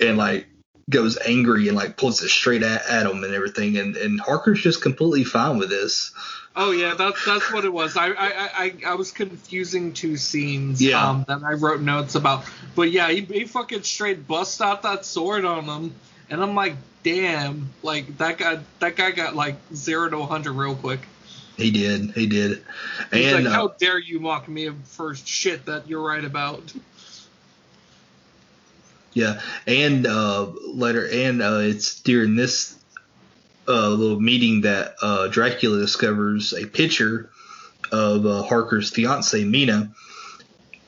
and like goes angry and like pulls it straight at, at him and everything, and and Harker's just completely fine with this. Oh yeah, that's that's what it was. I I, I, I was confusing two scenes Yeah. um, that I wrote notes about. But yeah, he, he fucking straight busts out that sword on him, and I'm like, damn, like that guy that guy got like zero to 100 real quick. He did, he did, He's and like, uh, how dare you mock me for shit that you're right about? Yeah, and uh, later, and uh, it's during this uh, little meeting that uh, Dracula discovers a picture of uh, Harker's fiance Mina,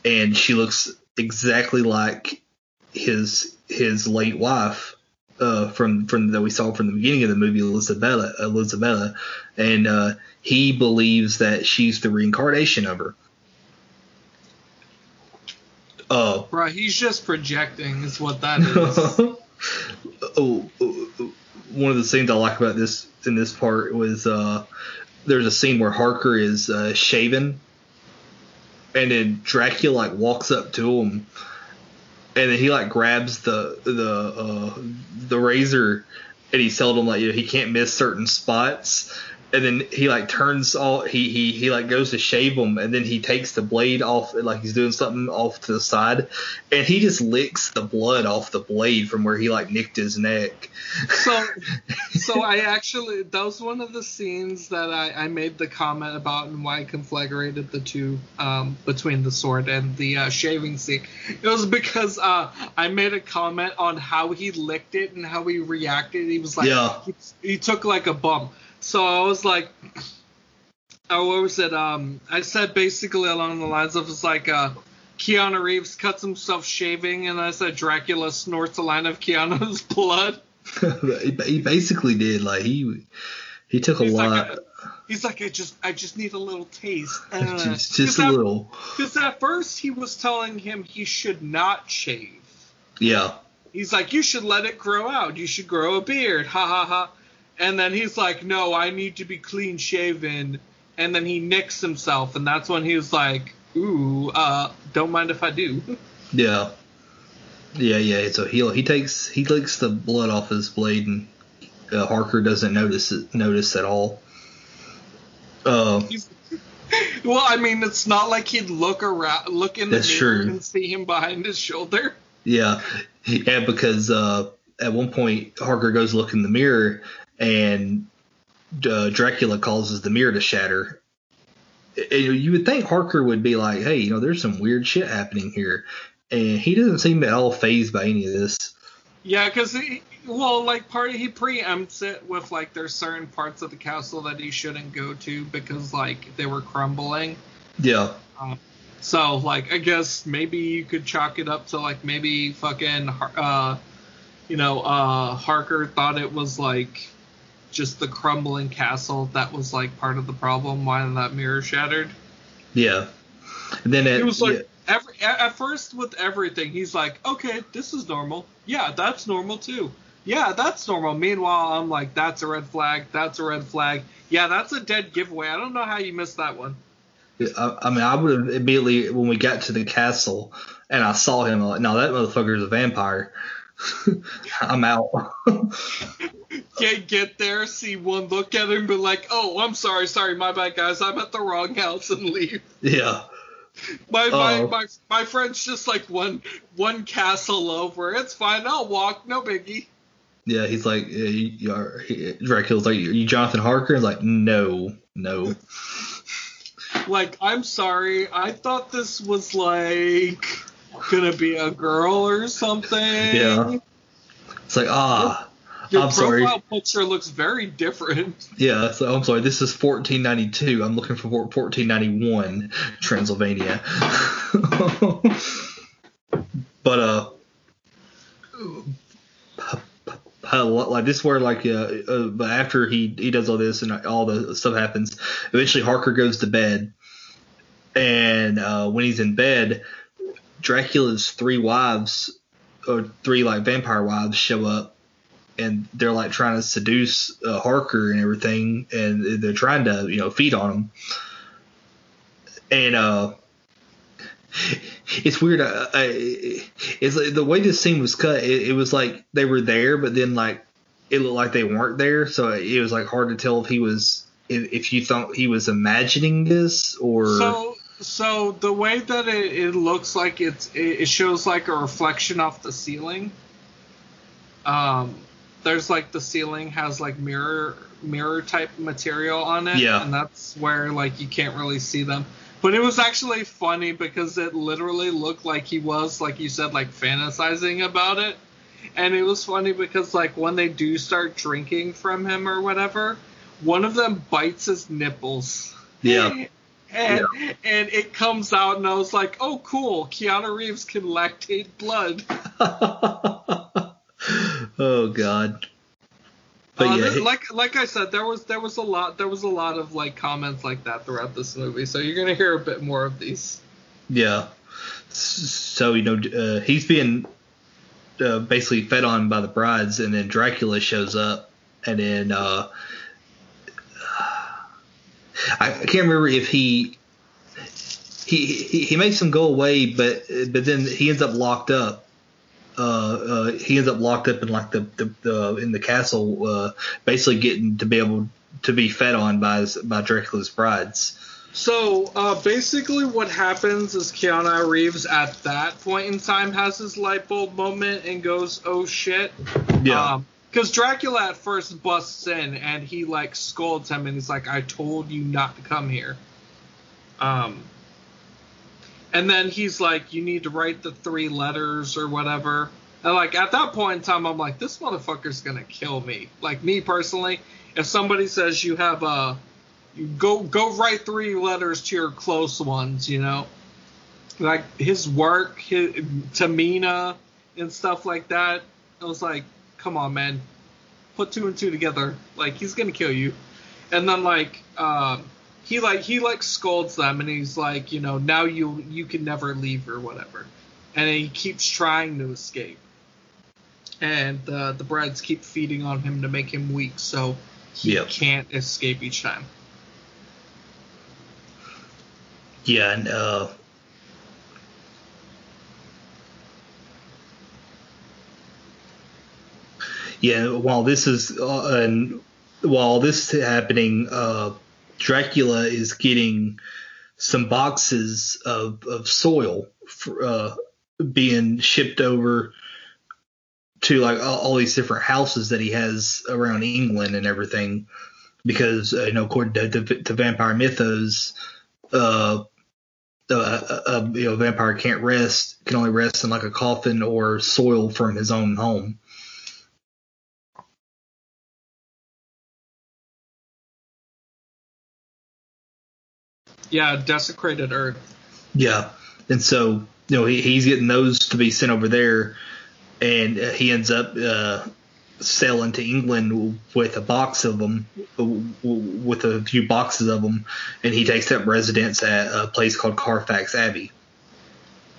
and she looks exactly like his his late wife uh, from from that we saw from the beginning of the movie, Elizabeth Elizabeth, and uh, he believes that she's the reincarnation of her. Uh, Right, he's just projecting, is what that is. oh, oh, oh, one of the things I like about this in this part was uh, there's a scene where Harker is uh, shaven, and then Dracula like walks up to him, and then he like grabs the the uh, the razor, and he's telling him like you know, he can't miss certain spots. And then he like turns all he, he he like goes to shave him, and then he takes the blade off like he's doing something off to the side, and he just licks the blood off the blade from where he like nicked his neck. so so I actually that was one of the scenes that I, I made the comment about and why I conflagrated the two um, between the sword and the uh, shaving scene. It was because uh, I made a comment on how he licked it and how he reacted. He was like Yeah. he, he took like a bump. So I was like oh what was it? Um I said basically along the lines of it's like uh Keanu Reeves cuts himself shaving and I said Dracula snorts a line of Keanu's blood. he basically did like he he took a He's like lot, a- He's like, I just, I just need a little taste. Uh, just, just a little. Because at first he was telling him he should not shave. Yeah, He's like, you should let it grow out. You should grow a beard. Ha ha ha. And then he's like, no, I need to be clean shaven. And then he nicks himself, and that's when he's like, ooh, uh, don't mind if I do. yeah, yeah, yeah. So he he takes he licks the blood off his blade, and uh, Harker doesn't notice it notice at all. Uh, well, I mean, it's not like he'd look around, look in the mirror true. and see him behind his shoulder. Yeah, yeah, because uh, at one point Harker goes look in the mirror, and uh, Dracula causes the mirror to shatter. And you would think Harker would be like, "Hey, you know, there's some weird shit happening here," and he doesn't seem at all fazed by any of this. Yeah, because well, like part of, he preempts it with like there's certain parts of the castle that he shouldn't go to because like they were crumbling. Yeah, So like I guess maybe you could chalk it up to like maybe fucking uh, you know uh Harker thought it was like just the crumbling castle that was like part of the problem why that mirror shattered. yeah. And then it, He was like yeah, every at at first with everything he's like okay this is normal. Yeah that's normal too. Yeah that's normal. Meanwhile i'm like that's a red flag that's a red flag. Yeah that's a dead giveaway. I don't know how you missed that one. I, I mean, I would have immediately when we got to the castle and I saw him, I'm like, no, that motherfucker is a vampire. I'm out. get get there see one look at him be like oh i'm sorry sorry my bad guys i'm at the wrong house and leave yeah. my my, Uh-oh. my my friend's just like one one castle over it's fine i'll walk no biggie Yeah, he's like, yeah, you, you are, he, Dracula's like, are you Jonathan Harker? He's like, no, no. like i'm sorry i thought this was like gonna be a girl or something Yeah. It's like, ah, your I'm sorry. profile picture looks very different Yeah, so I'm sorry. This is 1492. I'm looking for 1491 Transylvania. but uh, uh, like this, where like uh, uh, but after he he does all this and all the stuff happens, eventually Harker goes to bed, and uh, when he's in bed, Dracula's three wives or three like vampire wives show up and they're like trying to seduce uh, Harker and everything, and they're trying to you know feed on him. And uh, it's weird. Uh, I, it's like the way this scene was cut. It, it was like they were there, but then like it looked like they weren't there. So it was like hard to tell if he was if, if you thought he was imagining this or so so the way that it, it looks like it's it, shows like a reflection off the ceiling um there's like the ceiling has like mirror mirror type material on it Yeah. and that's where like you can't really see them But it was actually funny because it literally looked like he was, like you said, like fantasizing about it. And it was funny because, like, when they do start drinking from him or whatever, one of them bites his nipples. Yeah. And, and it comes out, and I was like, oh, cool. Keanu Reeves can lactate blood. oh God. But Uh, yeah, he- like like I said, there was there was a lot there was a lot of like comments like that throughout this movie, so you're gonna hear a bit more of these. Yeah. So you know, uh, he's being uh, basically fed on by the brides, and then Dracula shows up, and then uh, I, can't remember if he he he, he makes him go away, but but then he ends up locked up. Uh, uh, he ends up locked up in like the, the, the in the castle, uh, basically getting to be able to be fed on by his, by Dracula's brides. So uh, basically, what happens is Keanu Reeves at that point in time has his light bulb moment and goes, "Oh shit." Yeah. Because Dracula at first busts in and he like scolds him and he's like, "I told you not to come here." Um. And then he's like, "You need to write the three letters or whatever." And like at that point in time, I'm like, "This motherfucker's gonna kill me." Like me personally, if somebody says you have a, you go go write three letters to your close ones, you know, like his work, his, to Mina and stuff like that. I was like, come on, man, put two and two together. Like he's gonna kill you. And then like um, he like he like scolds them and he's like, you know, now you you can never leave or whatever. And he keeps trying to escape. And uh, the brides keep feeding on him to make him weak, so he Yep. can't escape each time. Yeah, and uh, yeah. While this is uh, and while this is happening, uh, Dracula is getting some boxes of of soil for, uh, being shipped over to like all, all these different houses that he has around England and everything, because uh, you know according to, to, to vampire mythos. Uh, uh, a, a you know vampire can't rest can only rest in like a coffin or soil from his own home. Yeah, desecrated earth. Yeah, and so you know he, he's getting those to be sent over there, and uh, he ends up uh, sailing to England with a box of them, with a few boxes of them, and he takes up residence at a place called Carfax Abbey,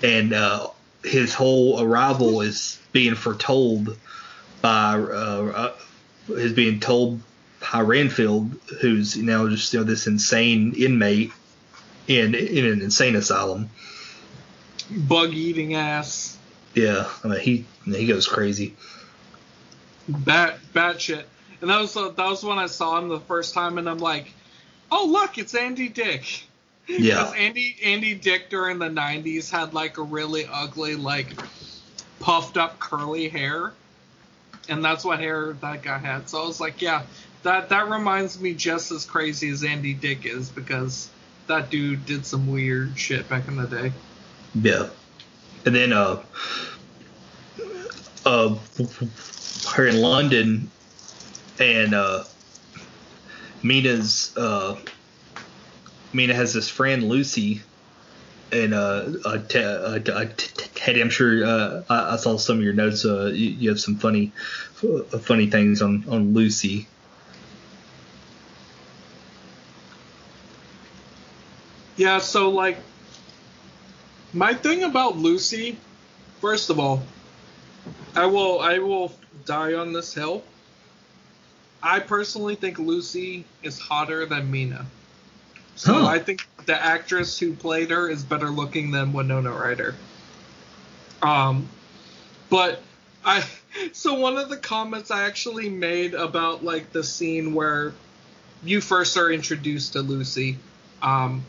and uh, his whole arrival is being foretold by uh, uh, is being told by Renfield, who's now just you know this insane inmate in in an insane asylum. Bug eating ass. Yeah, I mean he he goes crazy. Bat bat shit. And that was uh, that was when I saw him the first time, and I'm like, oh look, it's Andy Dick. Yeah. Andy Andy Dick during the '90s had like a really ugly, like puffed up curly hair, and that's what hair that guy had. So I was like, yeah, that that reminds me just as crazy as Andy Dick is because that dude did some weird shit back in the day. Yeah, and then uh uh her in London and uh Mina's uh Mina has this friend Lucy and uh, uh, uh, t- uh, t- Teddy, I'm sure uh, I, I saw some of your notes. Uh, you, you have some funny, f- funny things on on Lucy. Yeah, so like my thing about Lucy, first of all, I will I will die on this hill. I personally think Lucy is hotter than Mina. So Huh. I think the actress who played her is better looking than Winona Ryder. Um but I so one of the comments I actually made about like the scene where you first are introduced to Lucy um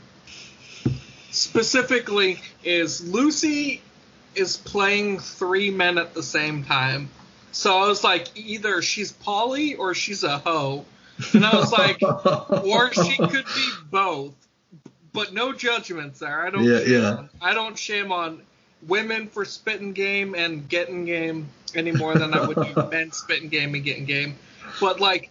specifically is Lucy is playing three men at the same time. So I was like, either she's Polly or she's a hoe. And I was like, or she could be both. but no judgments there. I don't. Yeah, shame yeah. On, I don't shame on women for spitting game and getting game any more than I would do men spitting game and getting game. But like,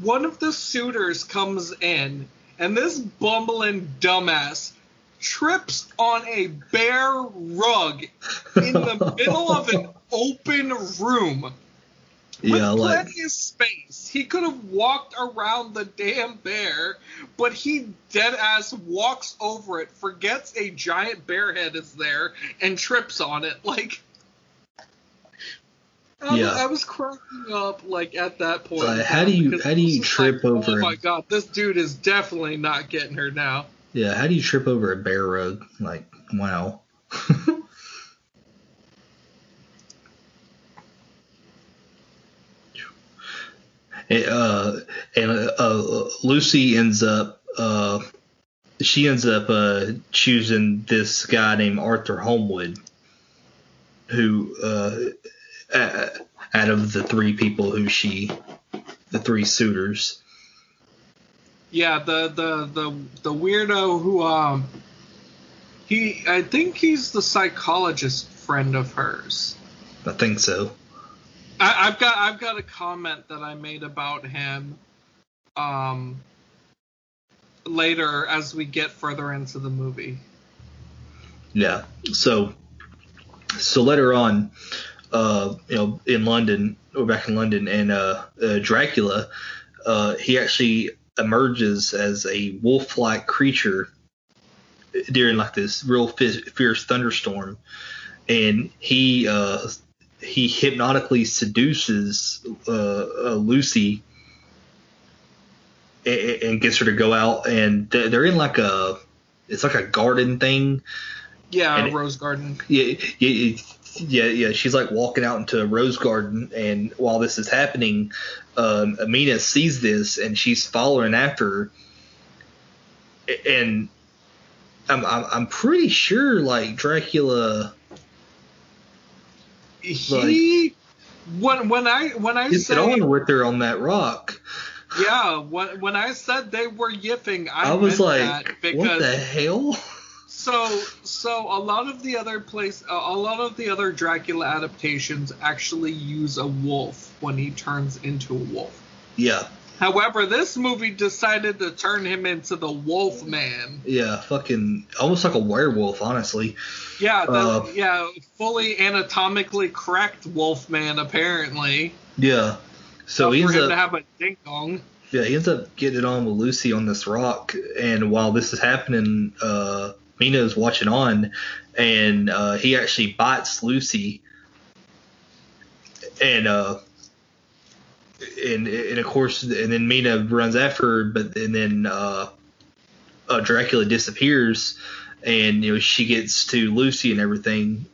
one of the suitors comes in, and this bumbling dumbass trips on a bear rug in the middle of an open room with Yeah, like plenty of space. He could have walked around the damn bear, but he dead ass walks over it, forgets a giant bear head is there, and trips on it. Like, I, Yeah. was, I was cracking up like at that point. Like, how do you- how do you trip like, oh over Oh my god, this dude is definitely not getting her now. Yeah, how do you trip over a bear rug? Like, wow. And, uh, and uh, Lucy ends up uh, she ends up uh, choosing this guy named Arthur Holmwood, who uh, out of the three people who she the three suitors. Yeah, the the the the weirdo who um he I think he's the psychologist friend of hers. I think so. I, I've got I've got a comment that I made about him um later as we get further into the movie. Yeah. So so later on, uh, you know, in London, or back in London, and uh, uh, Dracula, uh, he actually emerges as a wolf-like creature during like this real fi- fierce thunderstorm, and he uh, he hypnotically seduces uh, uh, Lucy. a- And gets her to go out, and they're in like a, it's like a garden thing, Yeah, And it- Rose Garden. yeah, yeah, yeah, yeah. She's like walking out into a rose garden, and while this is happening, um, Amina sees this, and she's following after. her. And I'm, I'm, I'm pretty sure like Dracula He when when I when I it on with her on that rock. yeah when when I said they were yipping, I, I, was like, because what the hell? So, so a lot of the other place, a a lot of the other Dracula adaptations actually use a wolf when he turns into a wolf. Yeah, However, this movie decided to turn him into the Wolf Man. yeah, fucking almost like a werewolf, honestly. Yeah, the, Uh, yeah, fully anatomically correct Wolf Man apparently. Yeah. So he for ends him up to have a ding dong. Yeah, he ends up getting it on with Lucy on this rock, and while this is happening, uh, Mina's watching on, and uh, he actually bites Lucy, and uh, and and of course, and then Mina runs after her, but and then uh, uh, Dracula disappears, and you know she gets to Lucy and everything,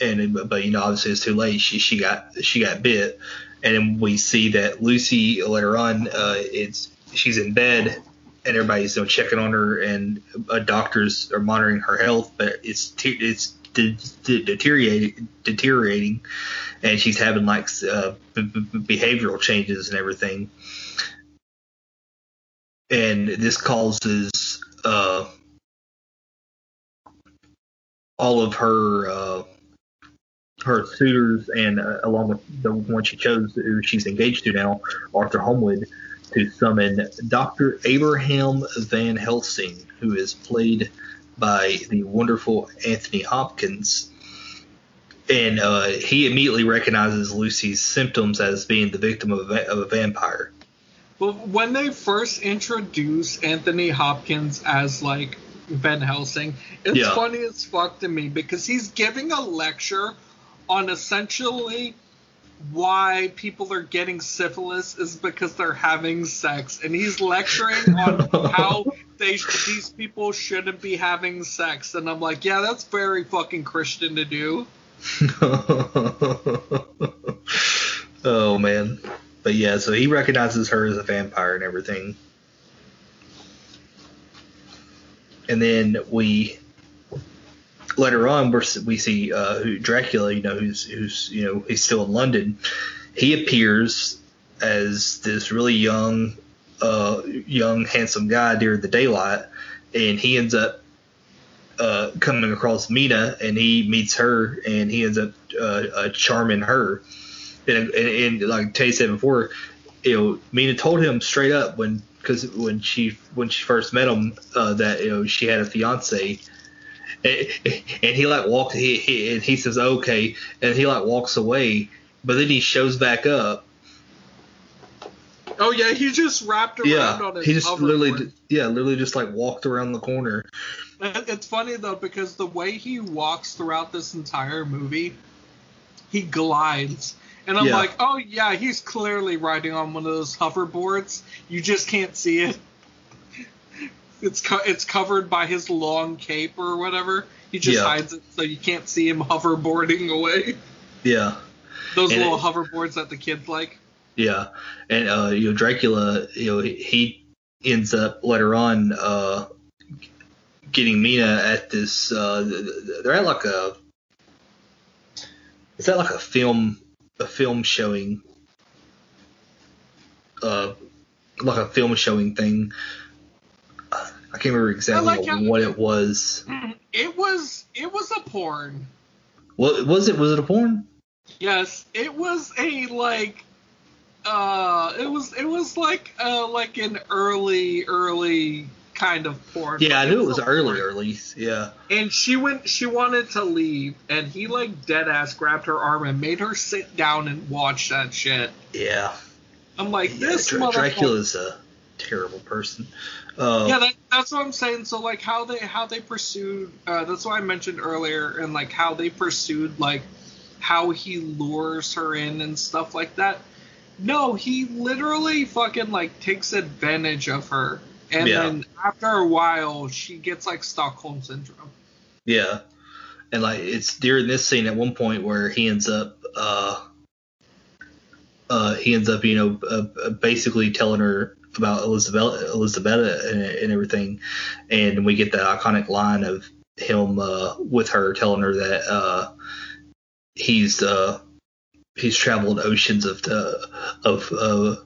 and but you know obviously it's too late. She she got she got bit, and then we see that Lucy later on, uh, it's she's in bed, and everybody's you know checking on her, and uh, doctors are monitoring her health, but it's te- it's de- de- deteriorating deteriorating, and she's having like uh, b- b- behavioral changes and everything, and this causes uh, all of her. Uh, her suitors and uh, along with the one she chose who she's engaged to now, Arthur Holmwood, to summon Dr. Abraham Van Helsing, who is played by the wonderful Anthony Hopkins. And uh, he immediately recognizes Lucy's symptoms as being the victim of a, of a vampire. Well, when they first introduce Anthony Hopkins as like Van Helsing, it's Yeah. funny as fuck to me because he's giving a lecture on essentially why people are getting syphilis is because they're having sex, and he's lecturing on how they these people shouldn't be having sex, and I'm like, yeah, that's very fucking Christian to do. oh man. But yeah, so he recognizes her as a vampire and everything. And then we later on we're, we see uh, who Dracula, you know, who's who's you know he's still in London. He appears as this really young, uh, young handsome guy during the daylight, and he ends up uh, coming across Mina, and he meets her, and he ends up uh, uh, charming her. And, and, and like Tay said before, you know, Mina told him straight up when because when she when she first met him uh, that you know she had a fiance. And, and he like walked he, he and he says okay and he like walks away but then he shows back up Oh yeah, he just wrapped around yeah on his he just literally yeah literally just like walked around the corner It's funny though because the way he walks throughout this entire movie, he glides, and I'm Yeah. like, oh yeah, he's clearly riding on one of those hoverboards. You just can't see it. It's co- it's covered by his long cape or whatever. He just Yeah. hides it so you can't see him hoverboarding away. yeah Those And little it- hoverboards that the kids like. Yeah, and uh, you know Dracula, you know he ends up later on uh, getting Mina at this. Uh, they're at like a. Is that like a film? A film showing. Uh, like a film showing thing. I can't remember exactly like how- what it was. It was it was a porn. What was it? Was it a porn? Yes, it was a like uh it was it was like uh like an early early kind of porn. Yeah, I knew it was early, porn. early. Yeah, And she went she wanted to leave and he like dead ass grabbed her arm and made her sit down and watch that shit. yeah. I'm like yeah this motherfucker- Dracula's a terrible person. Uh, Yeah, that, that's what I'm saying. So like how they how they pursued uh, that's what I mentioned earlier, and like how they pursued like how he lures her in and stuff like that. No, he literally fucking like takes advantage of her, and Yeah. then after a while, she gets like Stockholm syndrome. Yeah, and like it's during this scene at one point where he ends up, uh, uh, he ends up, you know, uh, uh, basically telling her about Elizabeth, Elizabeth, and, and everything, and we get that iconic line of him uh, with her telling her that uh, he's uh, he's traveled oceans of uh, of uh,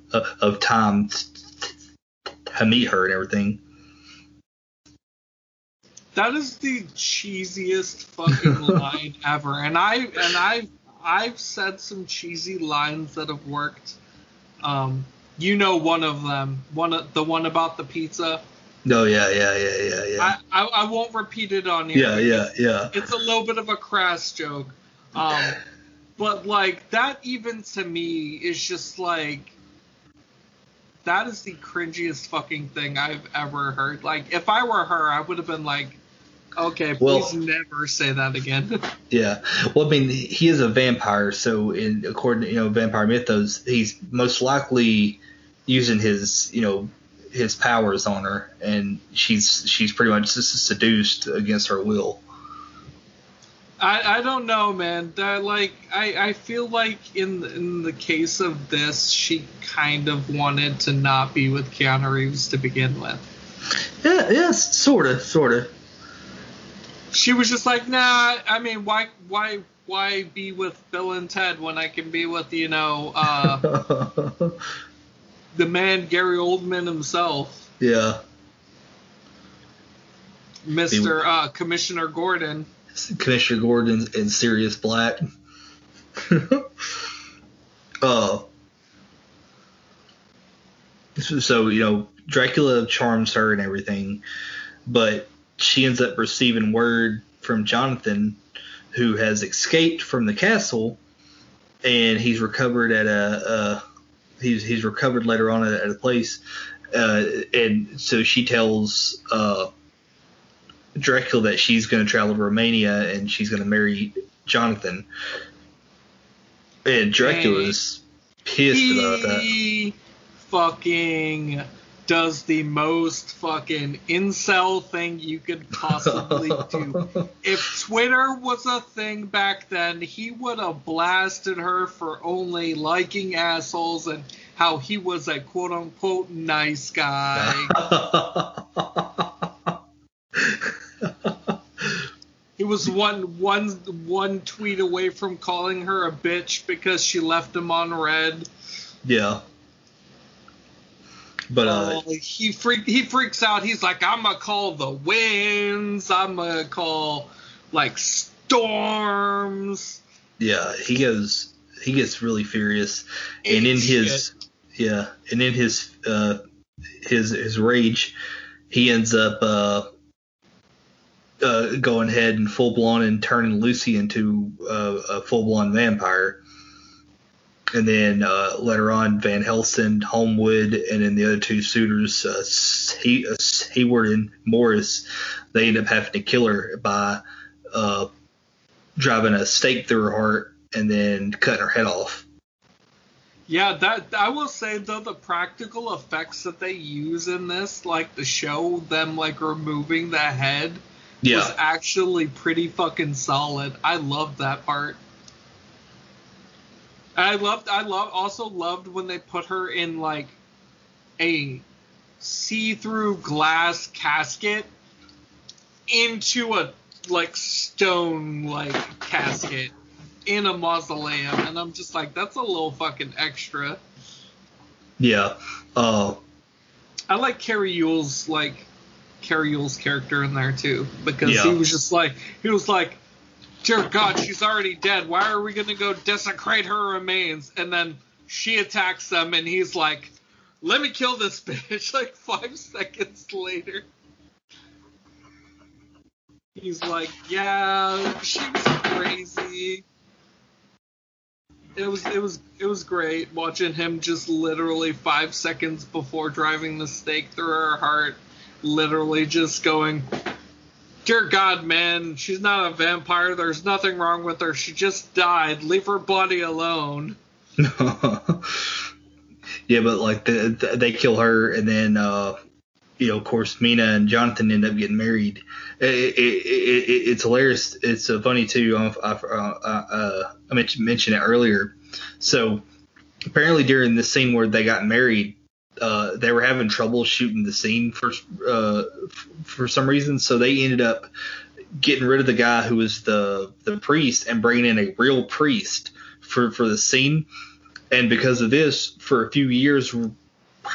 of time t- t- to meet her and everything. That is the cheesiest fucking line ever, and I and I've I've said some cheesy lines that have worked. Um, you know one of them, one of the one about the pizza. No, yeah, yeah, yeah, yeah, yeah, I, I I won't repeat it on here. yeah, yeah, yeah. It's a little bit of a crass joke, um, but like that even to me is just like that is the cringiest fucking thing I've ever heard. Like if I were her, I would have been like, okay, Well- please never say that again. Yeah. Well, I mean, he is a vampire, so in according to you know vampire mythos, he's most likely using his you know his powers on her, and she's she's pretty much seduced against her will. I, I don't know, man. That like I, I feel like in in the case of this, she kind of wanted to not be with Keanu Reeves to begin with. Yeah. Yes. Sort of. Sort of. She was just like, nah. I mean, why why why be with Bill and Ted when I can be with you know uh, the man Gary Oldman himself, yeah. Mister uh, Commissioner Gordon. Commissioner Gordon and Sirius Black. uh, so, so, you know, Dracula charms her and everything, but she ends up receiving word from Jonathan, who has escaped from the castle, and he's recovered at a. Uh, he's he's recovered later on at, at a place, uh, and so she tells uh, Dracula that she's going to travel to Romania and she's going to marry Jonathan. And Dracula's pissed about that. Fucking does the most fucking incel thing you could possibly do. If Twitter was a thing back then, he would have blasted her for only liking assholes and how he was a quote unquote nice guy. He was one one one tweet away from calling her a bitch because she left him on read. yeah. But uh, Oh, he freak he freaks out. He's like, I'm gonna call the winds. I'm gonna call like storms. yeah, he goes he gets really furious, and in his yeah, and in his uh his his rage, he ends up uh uh going ahead and full blown and turning Lucy into uh, a full blown vampire. And then uh, later on, Van Helsing, Holmwood, and then the other two suitors, uh, he, uh, Hayward and Morris, they end up having to kill her by uh, driving a stake through her heart and then cutting her head off. Yeah, that I will say though the practical effects that they use in this, like to show them like removing the head, yeah. was actually pretty fucking solid. I love that part. I loved I love also loved when they put her in like a see-through glass casket into a like stone like casket in a mausoleum and I'm just like that's a little fucking extra. yeah. Uh, I like Cary Elwes like Cary Elwes character in there too because Yeah. he was just like he was like, dear God, she's already dead. Why are we gonna go desecrate her remains? And then she attacks them, and he's like, let me kill this bitch. Like five seconds later. He's like, yeah, she was crazy. It was it was it was great watching him just literally five seconds before driving the stake through her heart, literally just going, "Dear God, man, she's not a vampire. There's nothing wrong with her. She just died. Leave her body alone." yeah, but like the, the, they kill her, and then uh, you know, of course, Mina and Jonathan end up getting married. It, it, it, it, it's hilarious. It's uh, funny too. I, I, uh, uh, I mentioned, mentioned it earlier. So apparently, during the scene where they got married, uh, they were having trouble shooting the scene for uh, f- for some reason. So they ended up getting rid of the guy who was the the priest and bringing in a real priest for for the scene. And because of this, for a few years,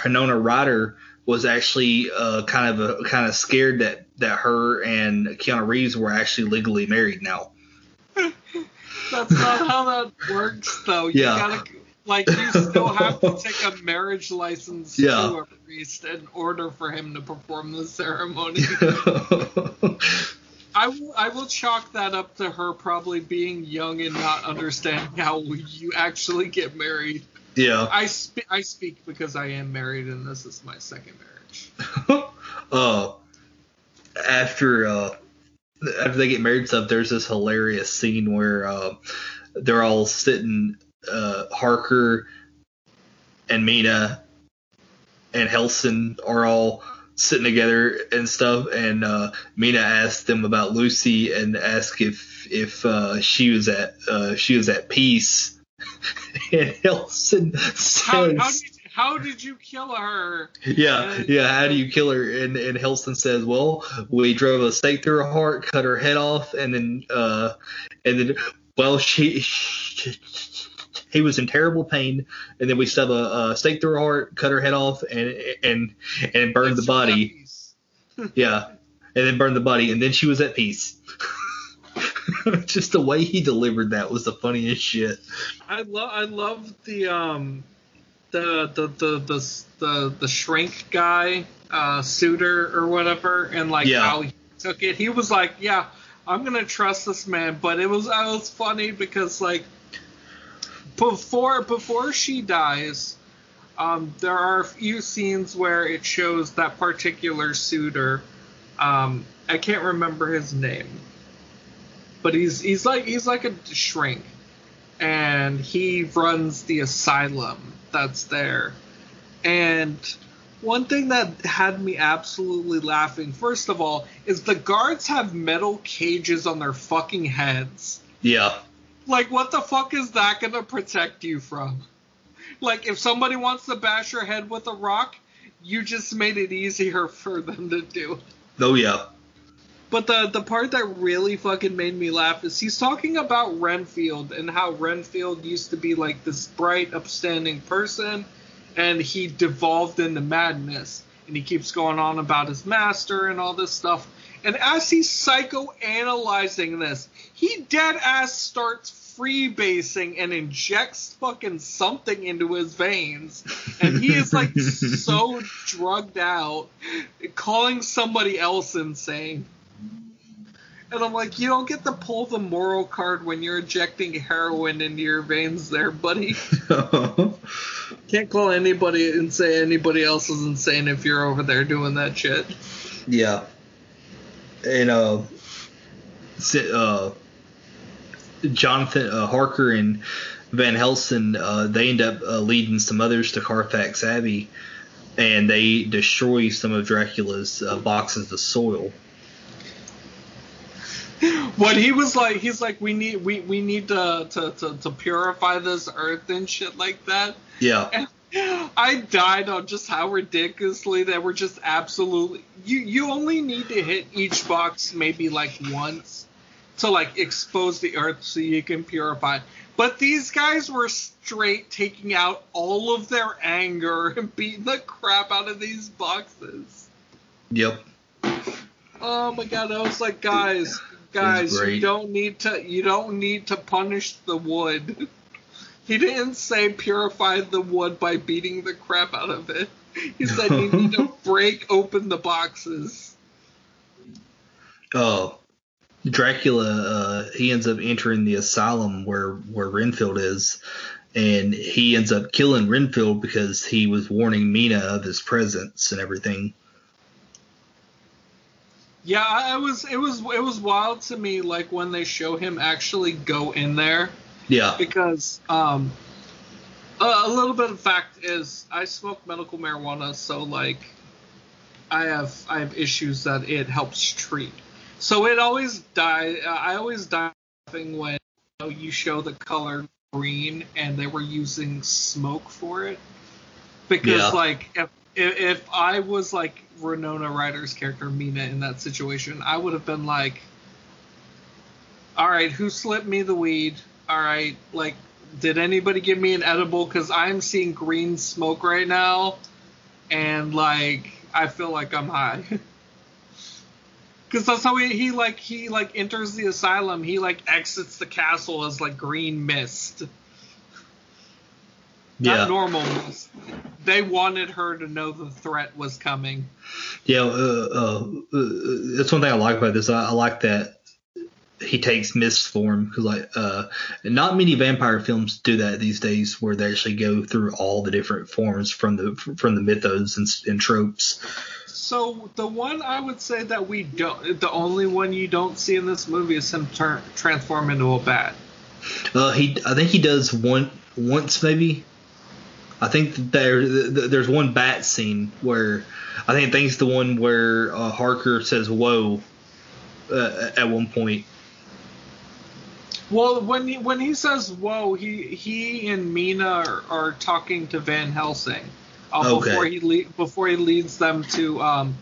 Winona Ryder was actually uh, kind of a, kind of scared that that her and Keanu Reeves were actually legally married now. That's not how that works, though. You Yeah. gotta like you still have to take a marriage license Yeah. to a priest in order for him to perform the ceremony. I will, I will chalk that up to her probably being young and not understanding how you actually get married. yeah. I spe- I speak because I am married and this is my second marriage. uh, after uh, after they get married stuff, there's this hilarious scene where uh, they're all sitting, uh, Harker and Mina and Helsing are all sitting together and stuff, and uh, Mina asked them about Lucy and asked if if uh, she was at uh, she was at peace, and Helsing How, says. how did how did you kill her? Yeah, yeah. How do you kill her? And and Helston says, "Well, we drove a stake through her heart, cut her head off, and then uh, and then well, she, she he was in terrible pain, and then we stuck a, a stake through her heart, cut her head off, and and and burned the body. Yeah, and then burned the body, and then she was at peace." Just the way he delivered that was the funniest shit. I love I love the um the the the the the, the shrink guy uh suitor or whatever and like Yeah. how he took it. He was like, yeah, I'm gonna trust this man, but it was I was funny because like before before she dies. Um, there are a few scenes where it shows that particular suitor. Um, I can't remember his name, but he's he's like he's like a shrink, and he runs the asylum that's there. And one thing that had me absolutely laughing, first of all, is the guards have metal cages on their fucking heads. Yeah, Like, what the fuck is that gonna protect you from? Like, if somebody wants to bash your head with a rock, you just made it easier for them to do. oh yeah, But the the part that really fucking made me laugh is he's talking about Renfield and how Renfield used to be like this bright, upstanding person, and he devolved into madness. And he keeps going on about his master and all this stuff. And as he's psychoanalyzing this, he dead ass starts freebasing and injects fucking something into his veins. And he is like so drugged out, calling somebody else insane. And I'm like, you don't get to pull the moral card when you're injecting heroin into your veins there, buddy. Can't call anybody and say anybody else is insane if you're over there doing that shit. Yeah. And uh, uh Jonathan uh, Harker and Van Helsing, uh, they end up uh, leading some others to Carfax Abbey, and they destroy some of Dracula's uh, boxes of soil. What he was like, he's like, we need, we, we need to, to, to, to purify this earth and shit like that. Yeah. And I died on just how ridiculously they were just absolutely. You you only need to hit each box maybe like once to like expose the earth so you can purify. But these guys were straight taking out all of their anger and beating the crap out of these boxes. Yep. Oh my god, I was like, guys, guys, you don't need to you don't need to punish the wood. He didn't say purify the wood by beating the crap out of it. He said you need to break open the boxes. Oh, Dracula. Uh, he ends up entering the asylum where where Renfield is, and he ends up killing Renfield because he was warning Mina of his presence and everything. Yeah, I I was it was it was wild to me like when they show him actually go in there Yeah. because um a, a little bit of fact is I smoke medical marijuana so like I have I have issues that it helps treat. So it always die uh, I always die laughing when you, know, you show the color green and they were using smoke for it because Yeah. like if if if I was like Winona Ryder's character Mina in that situation, I would have been like, "All right, who slipped me the weed? All right, like, did anybody give me an edible? Because I'm seeing green smoke right now, and like, I feel like I'm high." Because that's how he, he like he like enters the asylum. He like exits the castle as like green mist not Yeah. normal mist. They wanted her to know the threat was coming. Yeah, uh, uh, uh, that's one thing I like about this. I, I like that he takes mist form because, like, uh, not many vampire films do that these days, where they actually go through all the different forms from the from the mythos and, and tropes. So the one I would say that we don't, the only one you don't see in this movie is him turn transform into a bat. Uh, he, I think he does one once maybe. I think there there's one bat scene where I think I think it's the one where uh, Harker says "whoa" uh, at one point. Well, when he, when he says "whoa," he he and Mina are, are talking to Van Helsing uh, Okay. before he le- before he leads them to um,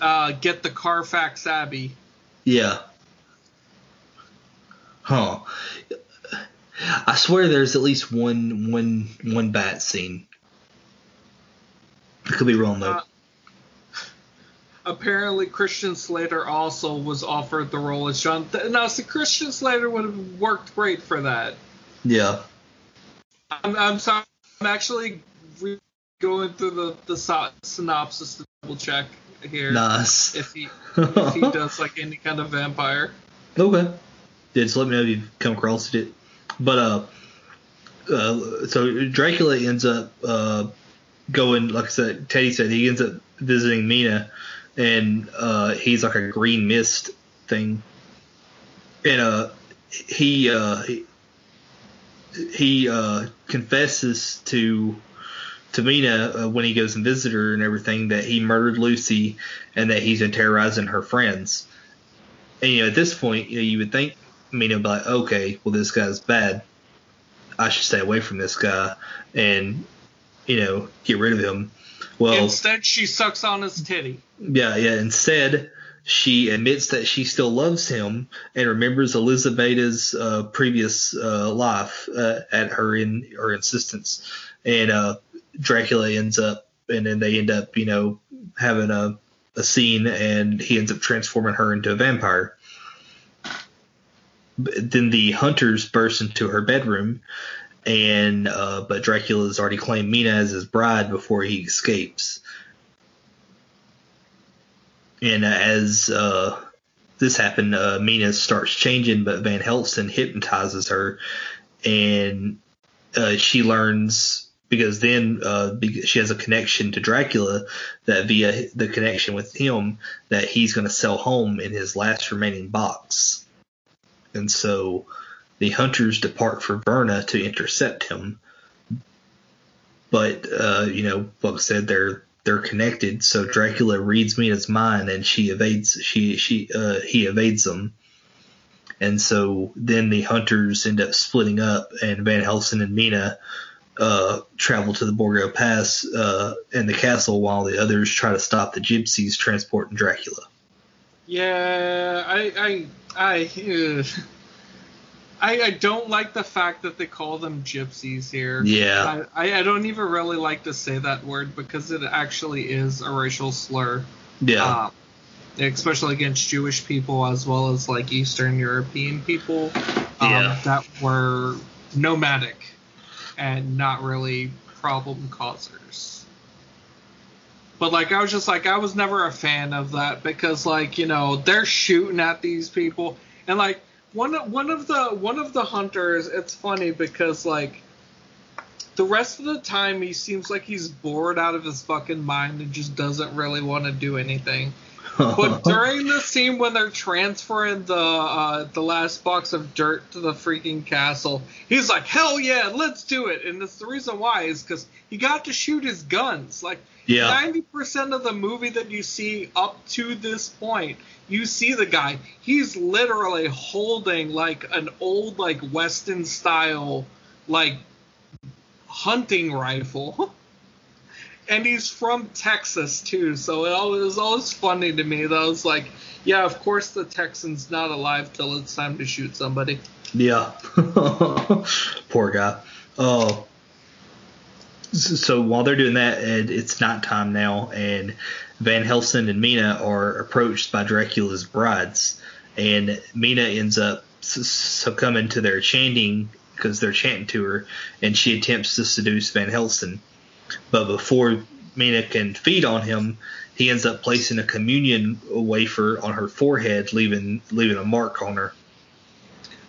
uh, get the Carfax Abbey. Yeah. Huh. I swear there's at least one one one bat scene. I could be wrong though. Uh, apparently Christian Slater also was offered the role as John. Th- now, see, Christian Slater would have worked great for that. yeah. I'm, I'm sorry. I'm actually going through the the so- synopsis to double check here Nice. if he if he does like any kind of vampire. Okay. Yeah, just let me know if you've come across it. But uh, uh so Dracula ends up uh going like I said, Teddy said he ends up visiting Mina, and uh he's like a green mist thing, and uh he uh he, he uh confesses to to Mina uh, when he goes and visits her and everything that he murdered Lucy and that he's been terrorizing her friends. And you know, at this point, you, know, you would think Mina would be like, okay, well, this guy's bad. I should stay away from this guy and, you know, get rid of him. Well, Instead, she sucks on his titty. yeah, yeah. Instead, she admits that she still loves him and remembers Elisabeta's uh, previous uh, life uh, at her in her insistence, and uh, Dracula ends up, and then they end up, you know, having a a scene, and he ends up transforming her into a vampire. But then the hunters burst into her bedroom, and uh, but Dracula has already claimed Mina as his bride before he escapes. And as uh, this happened, uh, Mina starts changing, but Van Helsing hypnotizes her, and uh, she learns because then uh, she has a connection to Dracula that via the connection with him that he's going to sell home in his last remaining box, and so the hunters depart for Varna to intercept him. But uh, you know, I said, they're they're connected. So Dracula reads Mina's mind, and she evades. She she uh, he evades them. And so then the hunters end up splitting up, and Van Helsing and Mina uh, travel to the Borgo Pass uh, and the castle, while the others try to stop the gypsies transporting Dracula. Yeah, I I I. Uh, I, I don't like the fact that they call them gypsies here. Yeah. I, I don't even really like to say that word because it actually is a racial slur. Yeah. Um, especially against Jewish people as well as like Eastern European people um, Yeah. that were nomadic and not really problem causers. But like I was just like I was never a fan of that because like you know they're shooting at these people and like one one of the one of the hunters it's funny because like the rest of the time he seems like he's bored out of his fucking mind and just doesn't really want to do anything. But during the scene when they're transferring the uh, the last box of dirt to the freaking castle, he's like, "Hell yeah, let's do it!" And it's the reason why is because he got to shoot his guns. Like Yeah. ninety percent of the movie that you see up to this point, you see the guy. He's literally holding like an old like Western style like hunting rifle. and he's from Texas too, so it it was always funny to me. That I was like, yeah, of course the Texan's not alive till it's time to shoot somebody. Yeah. Poor guy. Oh. So while they're doing that, it's nighttime now, and Van Helsing and Mina are approached by Dracula's brides, and Mina ends up succumbing to their chanting because they're chanting to her, and she attempts to seduce Van Helsing. But before Mina can feed on him, he ends up placing a communion wafer on her forehead, leaving leaving a mark on her.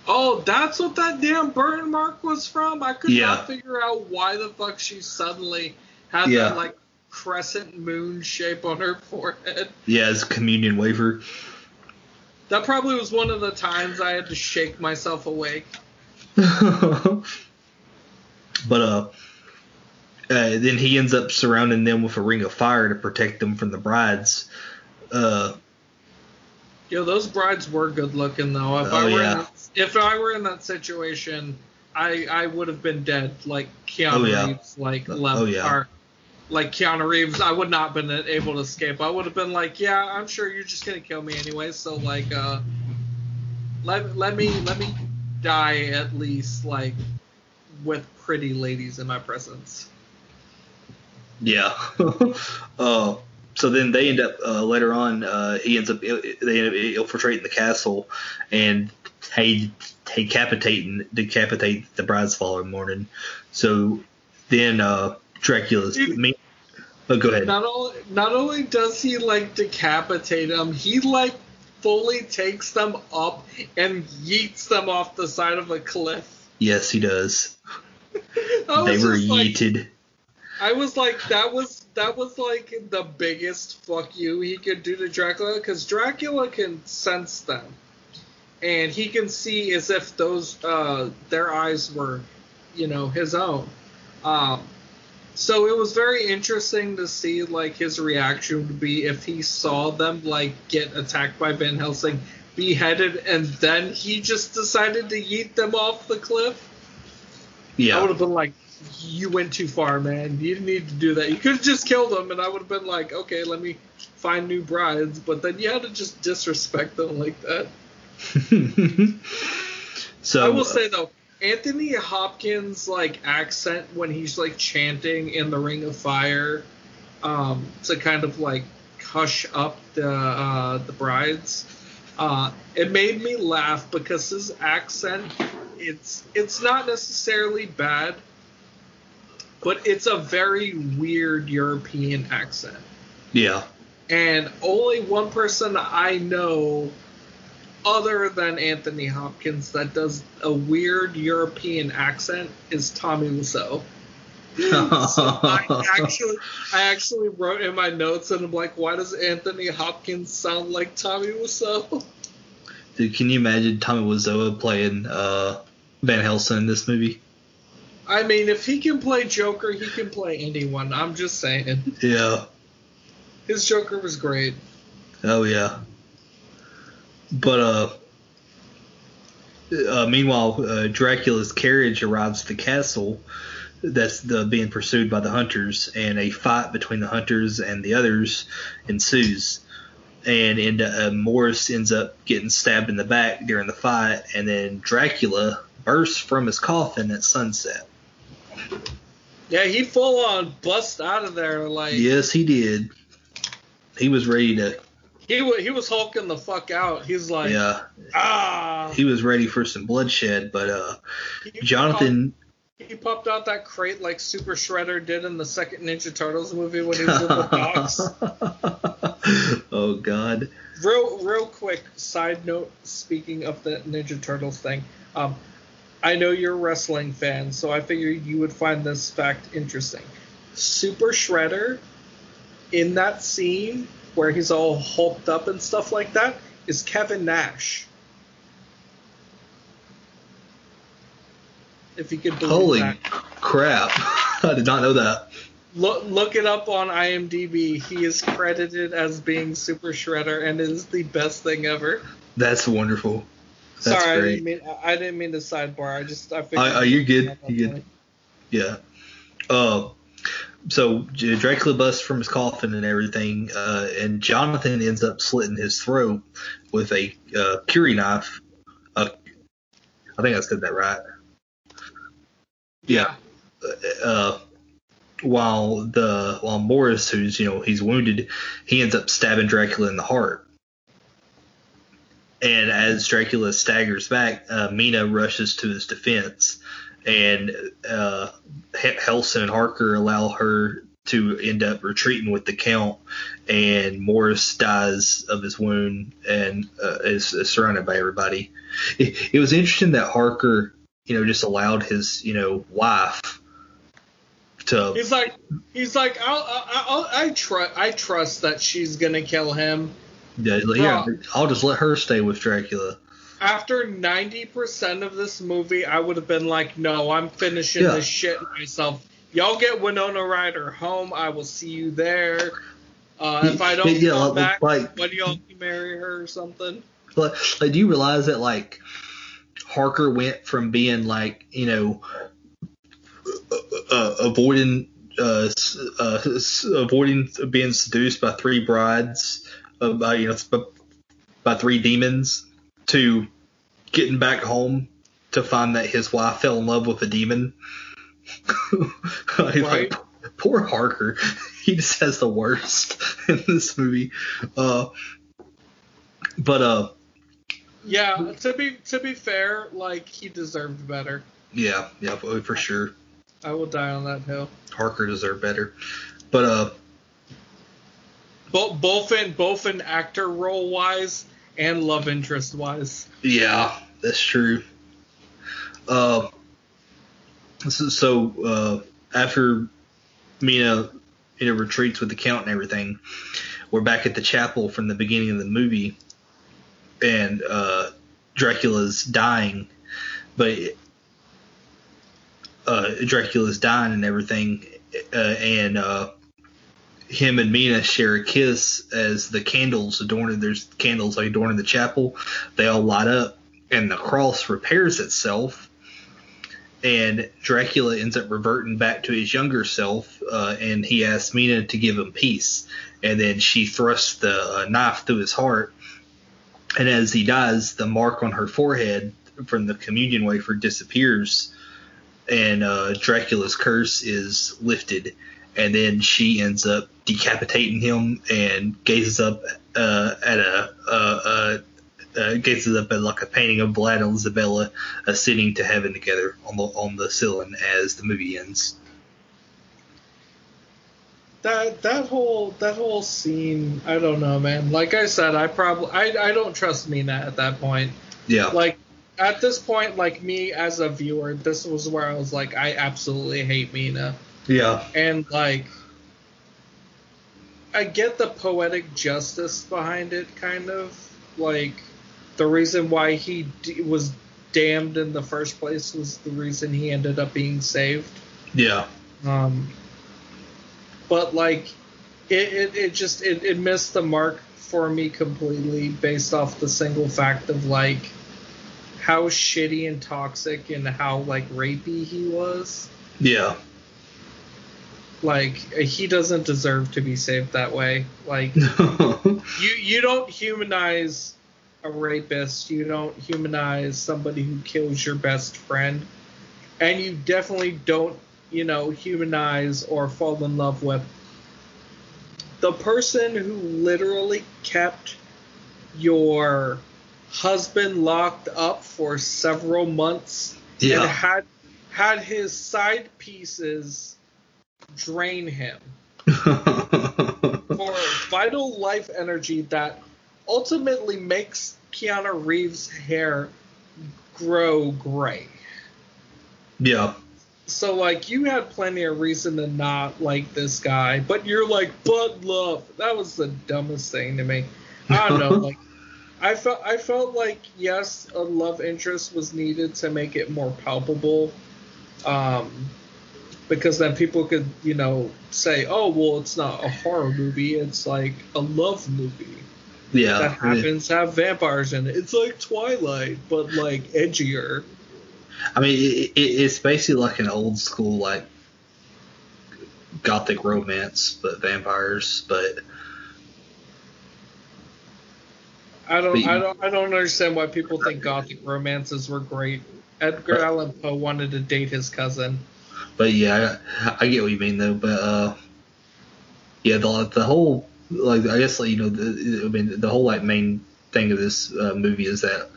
Oh, that's what that damn burn mark was from. I could Yeah. not figure out why the fuck she suddenly had Yeah. that like crescent moon shape on her forehead. Yeah, it's a communion wafer. That probably was one of the times I had to shake myself awake. but uh, uh, then he ends up surrounding them with a ring of fire to protect them from the brides. Uh, Yo, those brides were good looking though. If Oh, I were yeah. in that, if I were in that situation, I I would have been dead like Keanu Oh, yeah. Reeves, like level, Oh, yeah. or like Keanu Reeves. I would not have been able to escape. I would have been like, yeah, I'm sure you're just gonna kill me anyway. So like, uh, let let me let me die at least like with pretty ladies in my presence. Yeah. uh, so then they end up uh, later on. Uh, he ends up they end up infiltrating the castle and they decapitating decapitate the brides following morning. So then uh, Dracula's Dude. me. Oh, go ahead. Not only not only does he like decapitate them, he like fully takes them up and yeets them off the side of a cliff. Yes, he does. They were just like- yeeted. I was like, that was that was like the biggest fuck you he could do to Dracula because Dracula can sense them, and he can see as if those uh, their eyes were, you know, his own. Um, so it was very interesting to see like his reaction would be if he saw them like get attacked by Van Helsing, beheaded, and then he just decided to yeet them off the cliff. Yeah, I would have been like, you went too far, man. You didn't need to do that. You could have just killed them, and I would have been like, okay, let me find new brides, but then you had to just disrespect them like that. so I will say though, Anthony Hopkins like accent when he's like chanting in the Ring of Fire, um, to kind of like hush up the uh, the brides. Uh, it made me laugh because his accent it's it's not necessarily bad, but it's a very weird European accent. yeah, And only one person I know other than Anthony Hopkins that does a weird European accent is Tommy Wiseau. So I actually I actually wrote in my notes and I'm like, why does Anthony Hopkins sound like Tommy Wiseau? Dude, can you imagine Tommy Wiseau playing uh, Van Helsing in this movie? I mean, if he can play Joker, he can play anyone. I'm just saying. Yeah. His Joker was great. Oh yeah. But uh, uh meanwhile, uh, Dracula's carriage arrives at the castle that's the, being pursued by the hunters, and a fight between the hunters and the others ensues. And, and uh, Morris ends up getting stabbed in the back during the fight, and then Dracula bursts from his coffin at sunset. Yeah, he full on bust out of there like Yes, he did. He was ready to, he wa he was hulking the fuck out. He's like, yeah, ah. he was ready for some bloodshed, but uh, He Jonathan. He popped out that crate like Super Shredder did in the second Ninja Turtles movie when he was in the box. oh God. real, real quick side note. Speaking of the Ninja Turtles thing, um, I know you're a wrestling fan, so I figured you would find this fact interesting. Super Shredder, in that scene where he's all hulked up and stuff like that, is Kevin Nash. If you could believe Holy that. crap! I did not know that. Look, look it up on IMDb. He is credited as being Super Shredder, and is the best thing ever. That's wonderful. That's Sorry, I didn't mean I didn't mean to sidebar. I just I figured. Uh, uh, you're good. You're good. Yeah. Uh, so Dracula busts from his coffin and everything, uh, and Jonathan ends up slitting his throat with a uh, kukri knife. Uh, I think I said that right. Yeah. uh, while the while Morris, who's you know he's wounded, he ends up stabbing Dracula in the heart. And as Dracula staggers back, uh, Mina rushes to his defense, and uh, Helsing and Harker allow her to end up retreating with the Count, and Morris dies of his wound and uh, is, is surrounded by everybody. It, it was interesting that Harker, you know, just allowed his you know wife to He's like he's like I'll, I'll, I'll, I trust I trust that she's gonna kill him. Yeah, yeah, Bro. I'll just let her stay with Dracula. After ninety percent of this movie, I would have been like, no, I'm finishing Yeah. this shit myself. Y'all get Winona Ryder home. I will see you there. Uh, if I don't Yeah, come like- back, like- when y'all marry her or something? But like, do you realize that like Harker went from being like you know uh, uh, avoiding uh, uh, avoiding being seduced by three brides, uh, by you know by, three demons, to getting back home to find that his wife fell in love with a demon. Like, Right. poor Harker, he just has the worst in this movie. Uh, but uh, Yeah, to be to be fair, like he deserved better. yeah, yeah, for for sure. I will die on that hill. Harker deserved better. But uh, Both both in both in actor role wise and love interest wise. yeah, that's true. Uh, so, so uh, after Mina, you know, retreats with the count and everything, we're back at the chapel from the beginning of the movie, and uh, Dracula's dying, but uh, Dracula's dying and everything, uh, and uh, him and Mina share a kiss as the candles adorning there's candles adorning the chapel. They all light up, and the cross repairs itself, and Dracula ends up reverting back to his younger self, uh, and he asks Mina to give him peace, and then she thrusts the uh, knife through his heart, and as he dies, the mark on her forehead from the communion wafer disappears, and uh, Dracula's curse is lifted, and then she ends up decapitating him and gazes up uh, at a, uh, uh, uh, gazes up at like a painting of Vlad and Isabella ascending to heaven together on the on the ceiling as the movie ends. That that whole that whole scene, I don't know, man. Like I said, I probably I I don't trust Mina at that point. Yeah. Like at this point, like me as a viewer, this was where I was like, I absolutely hate Mina. Yeah. and like I get the poetic justice behind it, kind of like the reason why he d- was damned in the first place was the reason he ended up being saved. Yeah. Um, but like it, it, it just it, it missed the mark for me completely based off the single fact of like how shitty and toxic and how like rapey he was Yeah. Like he doesn't deserve to be saved that way. Like you you don't humanize a rapist. You don't humanize somebody who kills your best friend. And you definitely don't you know humanize or fall in love with the person who literally kept your husband locked up for several months and had had his side pieces drain him for vital life energy that ultimately makes Keanu Reeves' hair grow gray. yeah. So like you had plenty of reason to not like this guy, but you're like, but love. That was the dumbest thing to me. I don't know, like I felt I felt like yes, a love interest was needed to make it more palpable. Um because then people could, you know, say, "Oh, well, it's not a horror movie; it's like a love movie Yeah. that happens to have vampires in it. It's like Twilight, but like edgier." I mean, it, it, it's basically like an old school like gothic romance, but vampires. But I don't, But I don't, I don't understand why people think gothic romances were great. Edgar Allan Poe wanted to date his cousin. But yeah, I, I get what you mean though. But uh, yeah, the the whole like I guess like you know the I mean the whole like main thing of this uh, movie is that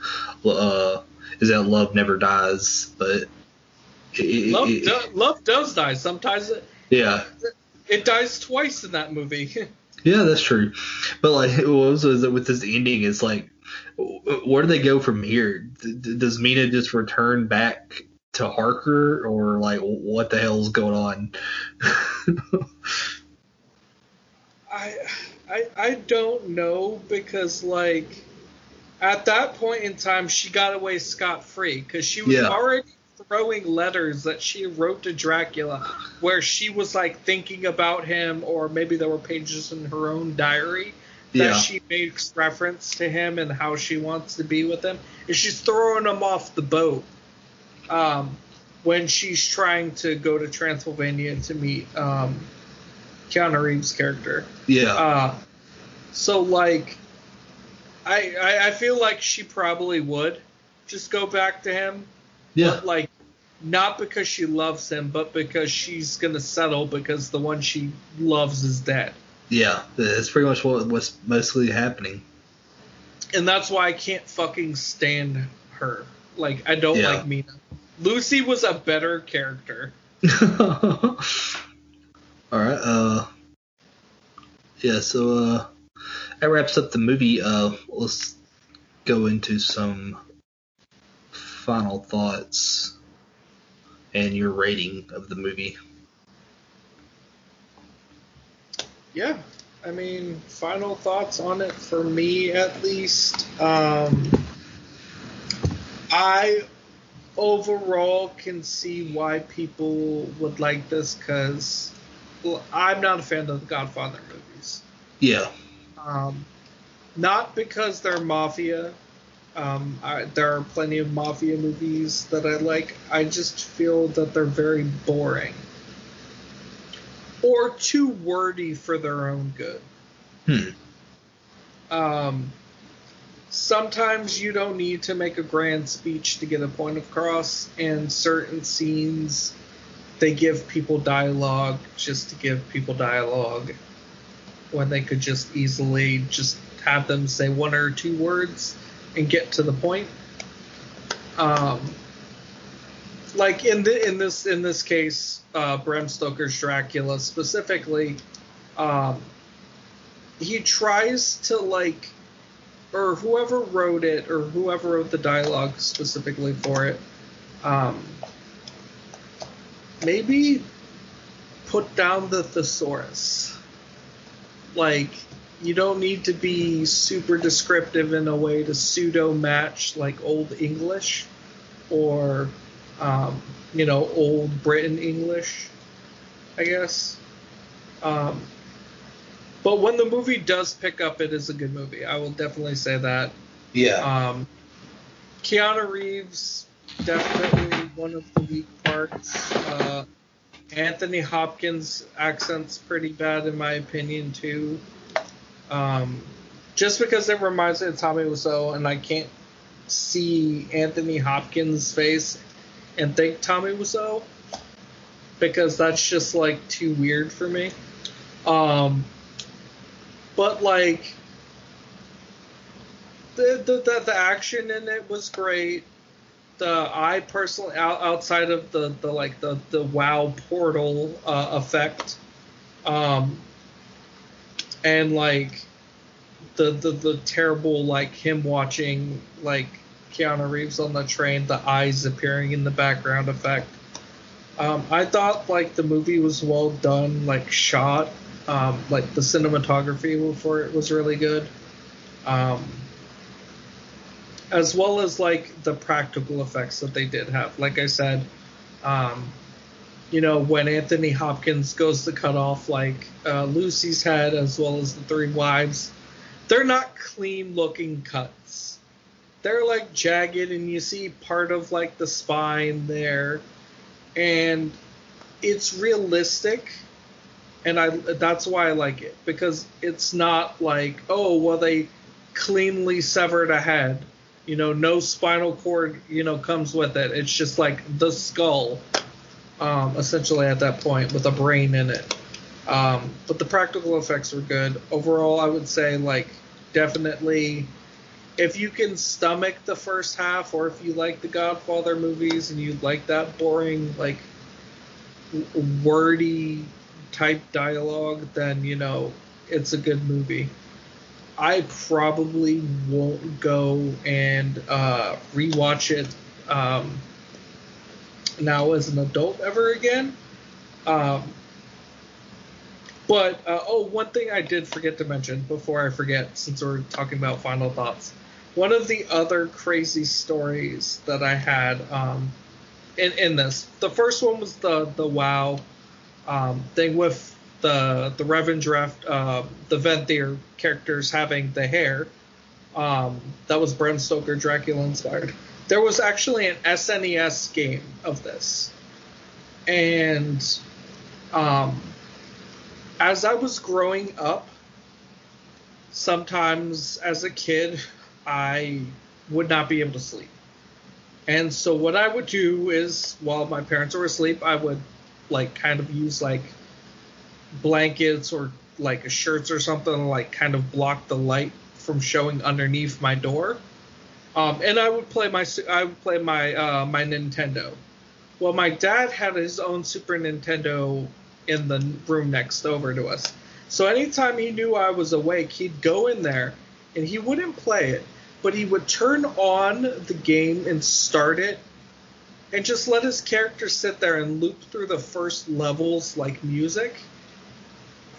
uh is that love never dies, but it, Love, it- do, love does die. Sometimes it, yeah. it dies twice in that movie. Yeah, that's true. But like, what was with this ending? It's like, where do they go from here? Does Mina just return back to Harker, or like, what the hell's going on? I, I, I don't know because like at that point in time she got away scot free because she was Yeah. already throwing letters that she wrote to Dracula where she was like thinking about him or maybe there were pages in her own diary that Yeah. she makes reference to him and how she wants to be with him and she's throwing him off the boat um, when she's trying to go to Transylvania to meet um, Keanu Reeves' character. yeah, Uh, so like, I, I I feel like she probably would just go back to him, yeah, but like, not because she loves him, but because she's gonna settle because the one she loves is dead, yeah. That's pretty much what what's mostly happening. and that's why I can't fucking stand her. Like, I don't Yeah. like Mina. Lucy was a better character. All right. Uh, yeah. So uh, that wraps up the movie. Uh, let's go into some final thoughts and your rating of the movie. Yeah. I mean, final thoughts on it for me at least. Um, I overall can see why people would like this because well, I'm not a fan of the Godfather movies. Yeah. Um, not because they're mafia, Um, I, there are plenty of mafia movies that I like. I just feel that they're very boring or too wordy for their own good. Hmm. Um, sometimes you don't need to make a grand speech to get a point across, and certain scenes they give people dialogue just to give people dialogue when they could just easily just have them say one or two words and get to the point. Um, like in the in this in this case, uh, Bram Stoker's Dracula specifically, um, he tries to like, or whoever wrote it or whoever wrote the dialogue specifically for it, um, maybe put down the thesaurus. Like, you don't need to be super descriptive in a way to pseudo match like Old English or, um, you know, Old Britain English, I guess. Um, but when the movie does pick up, it is a good movie. I will definitely say that. Yeah. Um, Keanu Reeves definitely one of the weak parts. Uh, Anthony Hopkins accent's pretty bad in my opinion too. Um, just because it reminds me of Tommy Wiseau, and I can't see Anthony Hopkins' face and think Tommy Wiseau because that's just like too weird for me. Um, but like the, the the the action in it was great. The I personally out, outside of the the like the the wow portal uh, effect, um, and like the, the the terrible like him watching like Keanu Reeves on the train, the eyes appearing in the background effect. Um, I thought like the movie was well done, like shot, um, like the cinematography for it was really good, um, as well as like the practical effects that they did have. Like I said, um, you know when Anthony Hopkins goes to cut off like uh, Lucy's head as well as the three wives, they're not clean looking cuts. They're like jagged, and you see part of like the spine there and it's realistic and I that's why I like it because it's not like oh well they cleanly severed a head. You know no spinal cord you know comes with it. It's just like the skull um, essentially at that point with a brain in it. Um, but the practical effects were good. Overall I would say like definitely if you can stomach the first half, or if you like the Godfather movies and you like that boring, like wordy type dialogue, then you know it's a good movie. I probably won't go and uh, rewatch it um, now as an adult ever again. Um, but uh, oh, one thing I did forget to mention before I forget, since we're talking about final thoughts one of the other crazy stories that I had um, in in this, the first one was the the WoW um, thing with the the Revendreth, uh, the Venthyr characters having the hair. Um, that was Bram Stoker Dracula inspired. There was actually an SNES game of this, and um, as I was growing up, sometimes as a kid I would not be able to sleep. And so what I would do is while my parents were asleep, I would like kind of use like blankets or like shirts or something like kind of block the light from showing underneath my door. Um, and I would play my I would play my uh, my Nintendo. Well, my dad had his own Super Nintendo in the room next over to us. So anytime he knew I was awake, he'd go in there and he wouldn't play it, but he would turn on the game and start it and just let his character sit there and loop through the first levels like music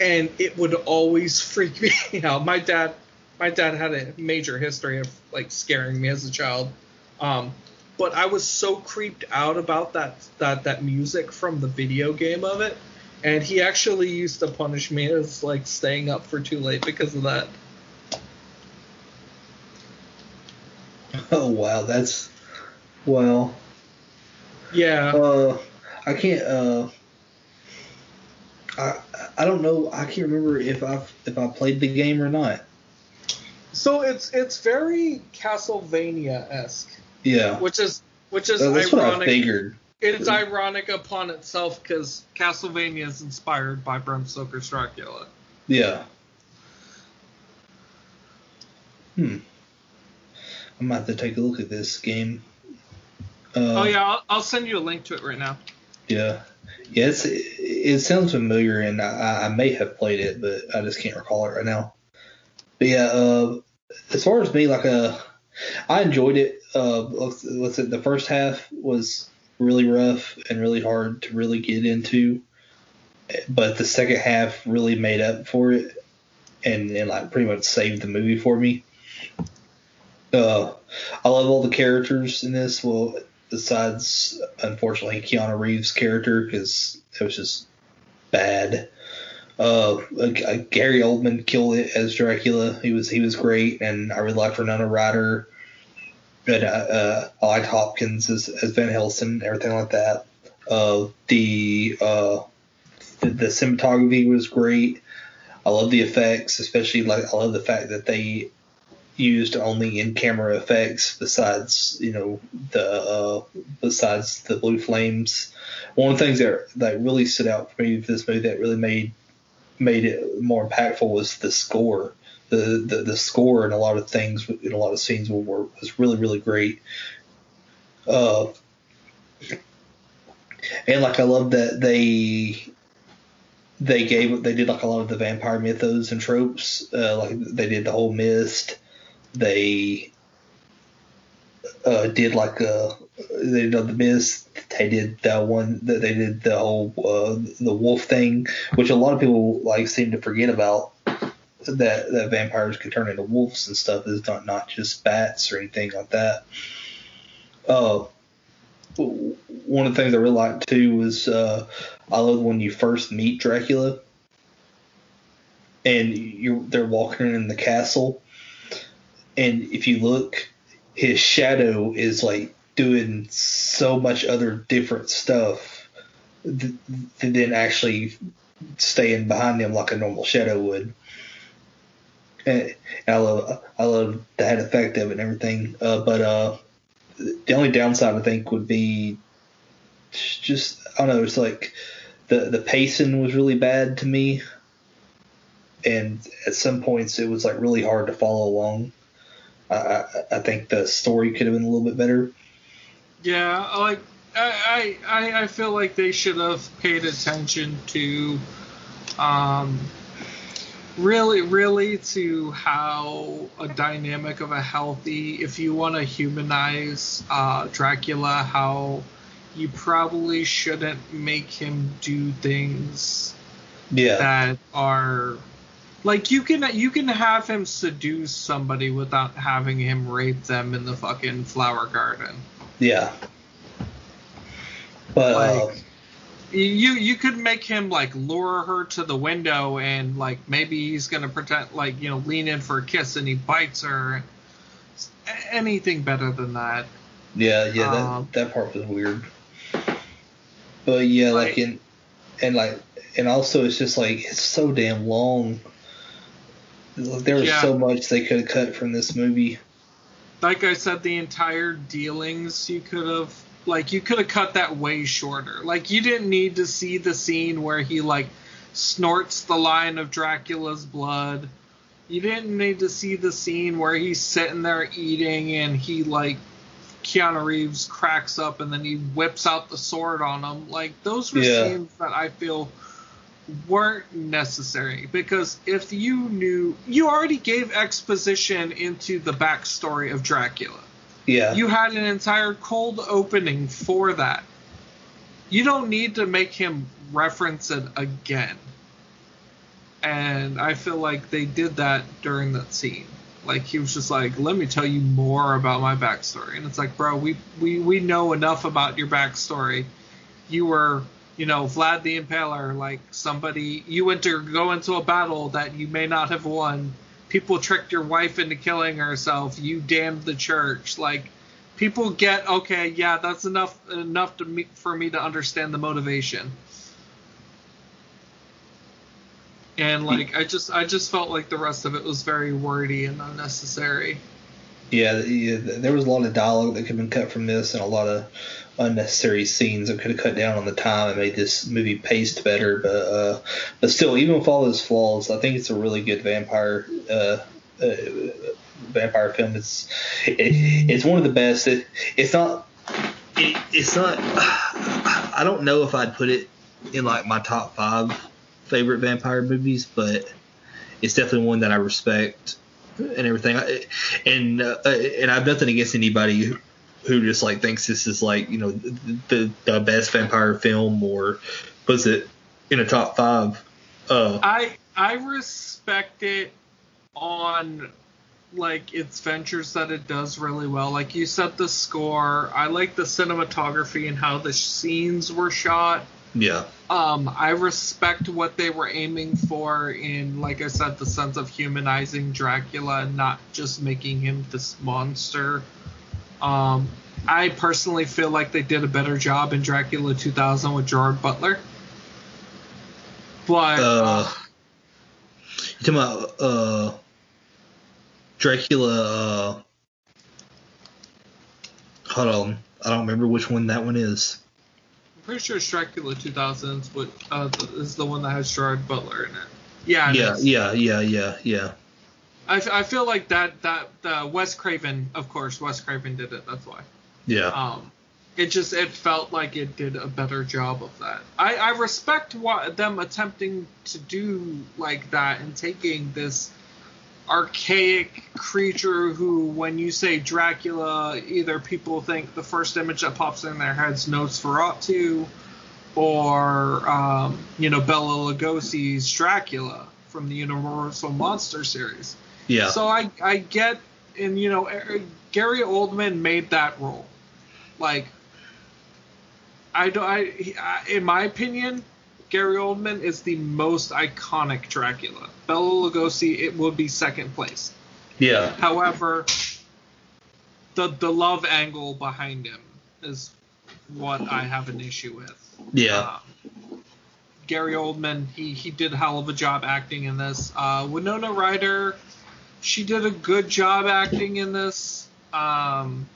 and it would always freak me out. My dad my dad had a major history of like scaring me as a child. Um, but i was so creeped out about that that that music from the video game of it. And he actually used to punish me as like staying up for too late because of that. Oh wow, that's well. Yeah. Uh, I can't. Uh, I I don't know. I can't remember if I if I played the game or not. So it's it's very Castlevania esque, Yeah, which is which is Uh, that's what I ironic. figured. It's ironic upon itself because Castlevania is inspired by Bram Stoker's Dracula. Yeah. Hmm. I'm have to take a look at this game. Uh, oh yeah, I'll, I'll send you a link to it right now. Yeah. Yeah, it, it sounds familiar, and I, I may have played it, but I just can't recall it right now. But yeah, uh, as far as me, like, uh, I enjoyed it. Uh, let's, let's say the first half was really rough and really hard to really get into, but the second half really made up for it, and and like pretty much saved the movie for me. Uh, I love all the characters in this. Well, besides unfortunately Keanu Reeves' character because it was just bad. Uh, uh, Gary Oldman killed it as Dracula. He was he was great, and I really liked Winona Ryder. And uh, uh, I liked Hopkins as, as Van Helsing, everything like that. Uh, the, uh, the the cinematography was great. I love the effects, especially like I love the fact that they used only in camera effects besides you know the uh, besides the blue flames. One of the things that that really stood out for me with this movie that really made made it more impactful was the score. The, the the score in a lot of things in a lot of scenes were was really really great. Uh, and like I love that they they gave they did like a lot of the vampire mythos and tropes. Uh, like they did the whole mist they uh, did like a they did the mist. They did that one. They did the whole uh, the wolf thing, which a lot of people like seem to forget about. That that vampires could turn into wolves and stuff is not not just bats or anything like that. Uh, one of the things I really liked too was uh, I love when you first meet Dracula, and you they're walking in the castle and if you look, his shadow is like doing so much other different stuff th- than actually staying behind him like a normal shadow would. And I love I love that effect of it and everything. Uh, but uh, the only downside I think would be just I don't know. It's like the the pacing was really bad to me, and at some points it was like really hard to follow along. I, I think the story could have been a little bit better. Yeah, like I, I, I feel like they should have paid attention to, um, really, really to how a dynamic of a healthy, if you want to humanize uh, Dracula, how you probably shouldn't make him do things Yeah. that are like you can you can have him seduce somebody without having him rape them in the fucking flower garden. Yeah. But uh, Like you you could make him like lure her to the window and like maybe he's gonna pretend like you know lean in for a kiss and he bites her. Anything better than that. yeah, yeah, that um, that part was weird. But yeah, like, Like- in and like and also it's just like it's so damn long. There was Yeah. so much they could have cut from this movie. Like I said, the entire dealings you could have like you could have cut that way shorter. Like you didn't need to see the scene where he like snorts the line of Dracula's blood. You didn't need to see the scene where he's sitting there eating and he like Keanu Reeves cracks up and then he whips out the sword on him. Like those were Yeah. scenes that I feel weren't necessary because if you knew you already gave exposition into the backstory of Dracula. Yeah. You had an entire cold opening for that. You don't need to make him reference it again. And I feel like they did that during that scene. Like he was just like, "Let me tell you more about my backstory," and it's like, "Bro, we we we know enough about your backstory. You were, you know, Vlad the Impaler, like somebody. You went to go into a battle that you may not have won people tricked your wife into killing herself. You damned the church. Like people get okay, yeah, that's enough enough to me, for me to understand the motivation. And like I just I just felt like the rest of it was very wordy and unnecessary. Yeah, yeah, there was a lot of dialogue that could have been cut from this, and a lot of unnecessary scenes that could have cut down on the time and made this movie paced better. But uh, but still, even with all those flaws, I think it's a really good vampire uh, uh, vampire film. It's it, it's one of the best. It, it's not it, it's not. I don't know if I'd put it in like my top five favorite vampire movies, but it's definitely one that I respect and everything. And uh, and I have nothing against anybody who, just like thinks this is like you know the the best vampire film or puts it in a top five. Uh, I I respect it on like its ventures that it does really well. Like you said, the score. I like the cinematography and how the scenes were shot. Yeah. Um, I respect what they were aiming for in, like I said, the sense of humanizing Dracula and not just making him this monster. Um, I personally feel like they did a better job in Dracula 2000 with Gerard Butler. But uh, you talking about uh, Dracula? Uh, hold on, I don't remember which one that one is. I'm pretty sure it's Dracula 2000 but uh, is the one that has Gerard Butler in it. Yeah, it Yeah, is. yeah, yeah, yeah, yeah. I, f- I feel like that that uh, Wes Craven, of course, Wes Craven did it. That's why. Yeah. Um, it just it felt like it did a better job of that. I, I respect what them attempting to do like that and taking this archaic creature who, when you say Dracula, either people think the first image that pops in their heads Nosferatu, or um, you know Bela Lugosi's Dracula from the Universal Monster series. Yeah. So I I get and you know Er- Gary Oldman made that role. Like I don't I, in my opinion Gary Oldman is the most iconic Dracula. Bela Lugosi it would be second place. yeah. However, the the love angle behind him is what I have an issue with. Yeah. Um, Gary Oldman, he he did a hell of a job acting in this. Uh, Winona Ryder, she did a good job acting in this. Um,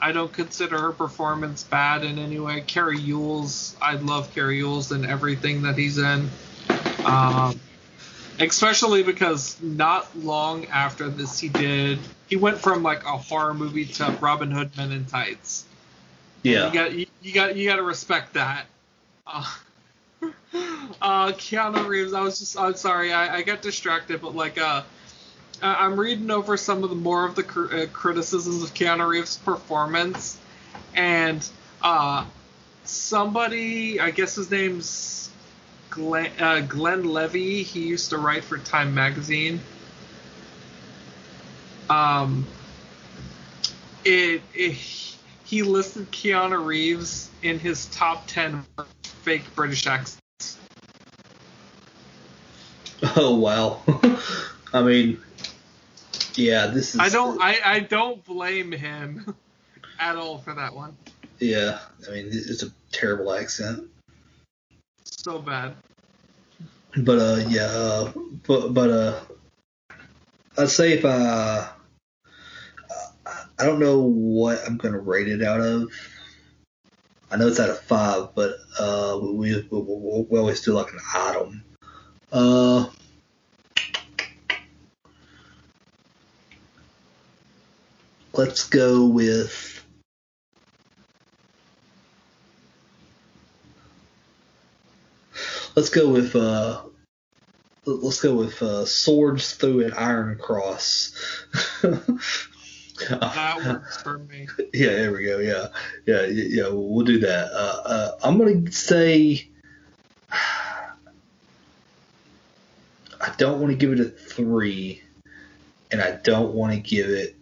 I don't consider her performance bad in any way. Cary Elwes, I love Cary Elwes and everything that he's in. Um, especially because not long after this, he did. He went from like a horror movie to Robin Hood Men in Tights. Yeah. You got you, you got you got to respect that. Uh, uh, Keanu Reeves. I was just. I'm sorry. I, I got distracted, but like uh, I- I'm reading over some of the more of the cr- uh, criticisms of Keanu Reeves' performance, and uh, somebody. I guess his name's Glenn, uh, Glenn Levy. He used to write for Time magazine. Um. It, it he listed Keanu Reeves in his top 10 fake British accents. Oh wow. I mean, yeah. This is. I don't I, I don't blame him at all for that one. Yeah. I mean, it's a terrible accent. So bad. But uh, yeah. Uh, but but uh, I'd say if I. I don't know what I'm gonna rate it out of. I know it's out of five, but uh, we we, we, we always do like an item. Uh, let's go with. Let's go with uh, let's go with uh, swords through an iron cross. That works for me. Yeah, there we go. Yeah, yeah, yeah. We'll do that. Uh, uh, I'm gonna say I don't want to give it a three, and I don't want to give it.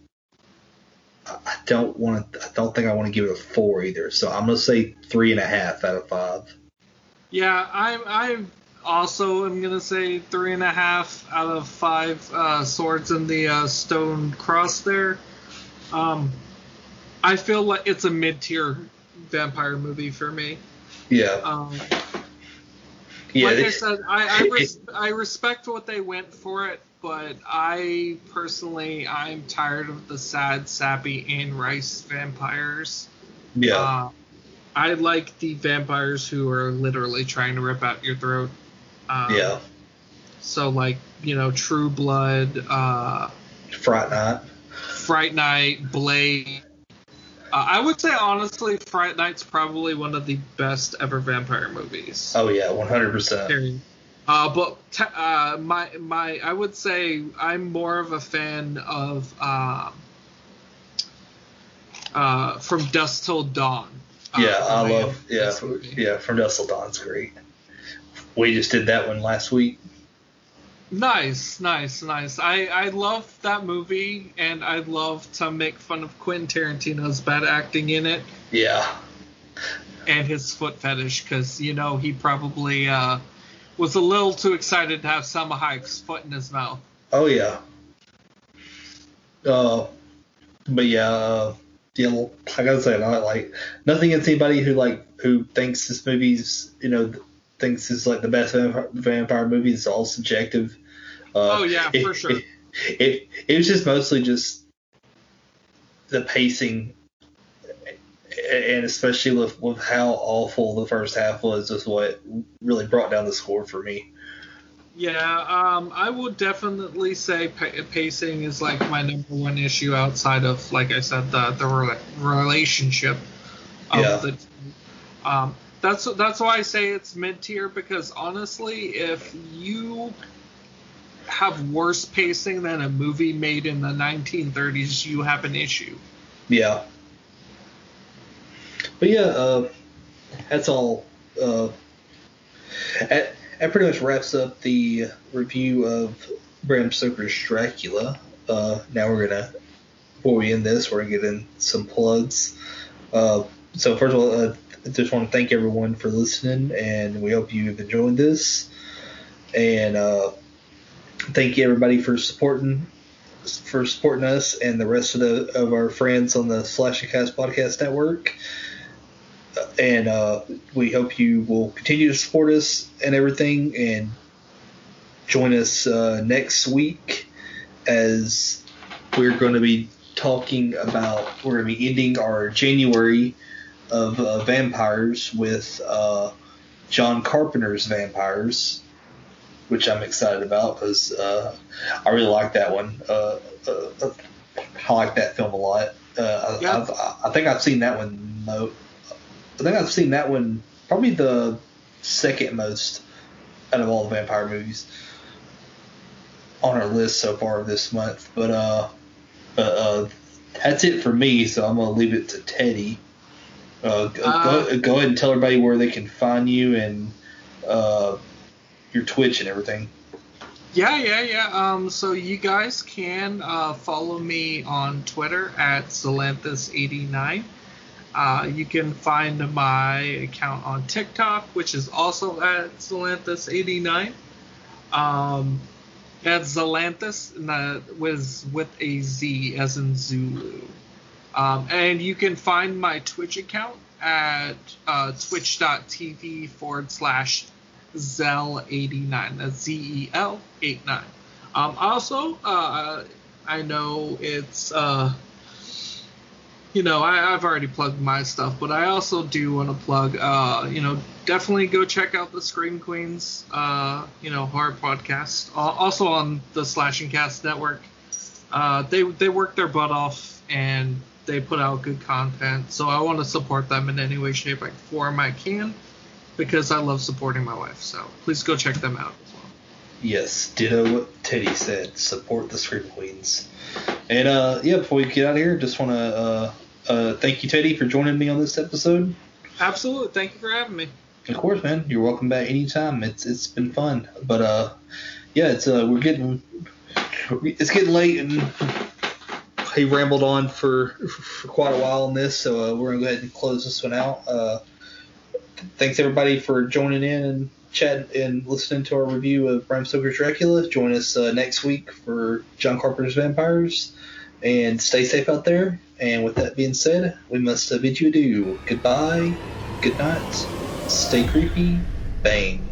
I I don't want to. I don't think I want to give it a four either. So I'm gonna say three and a half out of five. Yeah, I'm I'm also am gonna say three and a half out of five uh, swords in the uh, stone cross there. Um, I feel like it's a mid-tier vampire movie for me. Yeah. Um, yeah. like I said, I I, res- I respect what they went for it, but I personally I'm tired of the sad, sappy Anne Rice vampires. yeah. Uh, I like the vampires who are literally trying to rip out your throat. Um, yeah. So like you know, True Blood, uh, Fright Night. Fright Night, Blade. Uh, I would say honestly, Fright Night's probably one of the best ever vampire movies. Oh yeah, one hundred percent. Uh, but te- uh, my my I would say I'm more of a fan of um, uh, From Dusk Till Dawn. uh, Yeah, I love. Yeah, yeah. From Dusk Till Dawn's great. We just did that one last week. Nice, nice, nice. I I love that movie, and I love to make fun of Quentin Tarantino's bad acting in it Yeah. and his foot fetish, because you know he probably uh, was a little too excited to have Salma Hayek's foot in his mouth. Oh yeah. Uh, but yeah, uh, yeah. Like I said, I like nothing against anybody who like who thinks this movie's you know thinks it's like the best vampire, vampire movie. It's all subjective. Uh, Oh, yeah, it, for sure. It, it, it was just mostly just the pacing, and especially with, with how awful the first half was, is what really brought down the score for me. Yeah, um, I would definitely say pa- pacing is like my number one issue outside of, like I said, the the re- relationship of Yeah. the. Um, that's that's why I say it's mid tier because honestly, if you have worse pacing than a movie made in the 1930s, you have an issue. Yeah. But yeah, uh, that's all. Uh, that, that pretty much wraps up the review of Bram Stoker's Dracula. Uh, now we're gonna, before we end this, we're gonna get in some plugs. Uh, so first of all, uh, I just want to thank everyone for listening, and we hope you've enjoyed this. And uh, thank you everybody for supporting for supporting us and the rest of the of our friends on the Slash and Cast podcast network. Uh, And uh, we hope you will continue to support us and everything, and join us uh, next week as we're going to be talking about we're going to be ending our January of uh, vampires with uh, John Carpenter's Vampires, which I'm excited about because uh, I really like that one. Uh, uh, I like that film a lot. Uh, I- Yeah. I've, I think I've seen that one. I think I've seen that one probably the second most out of all the vampire movies on our list so far this month. But uh, but uh, that's it for me. So I'm gonna leave it to Teddy. Uh, go, Uh, go, go ahead and tell everybody where they can find you and uh, your Twitch and everything. Yeah, yeah, yeah. Um, so you guys can uh, follow me on Twitter at Zelanthus89. Uh, you can find my account on TikTok, which is also at Zelanthus89. Um, that's Zelanthus, and that was with a Z as in Zulu. Um, and you can find my Twitch account at uh, twitch.tv forward slash Zel89. That's Z E L 89. Um, also, uh, I know it's, uh, you know, I, I've already plugged my stuff, but I also do want to plug, uh, you know, definitely go check out the Scream Queens, uh, you know, horror podcast. Al- Also on the Slashing Cast Network. Uh, they they work their butt off and they put out good content. So I want to support them in any way, shape, or form I can because I love supporting my wife. So please go check them out as well. Yes, ditto what Teddy said. Support the Scream Queens. And uh, yeah, before we get out of here, just want to uh, uh, thank you, Teddy, for joining me on this episode. Absolutely. Thank you for having me. Of course, man. You're welcome back anytime. It's it's been fun, but uh, yeah, it's uh, we're getting it's getting late, and he rambled on for for quite a while on this, so uh, we're gonna go ahead and close this one out. Uh, thanks everybody for joining in and chatting and listening to our review of Bram Stoker's Dracula. Join us uh, next week for John Carpenter's Vampires, and stay safe out there. And with that being said, we must bid you adieu. Goodbye, good night, stay creepy, bang.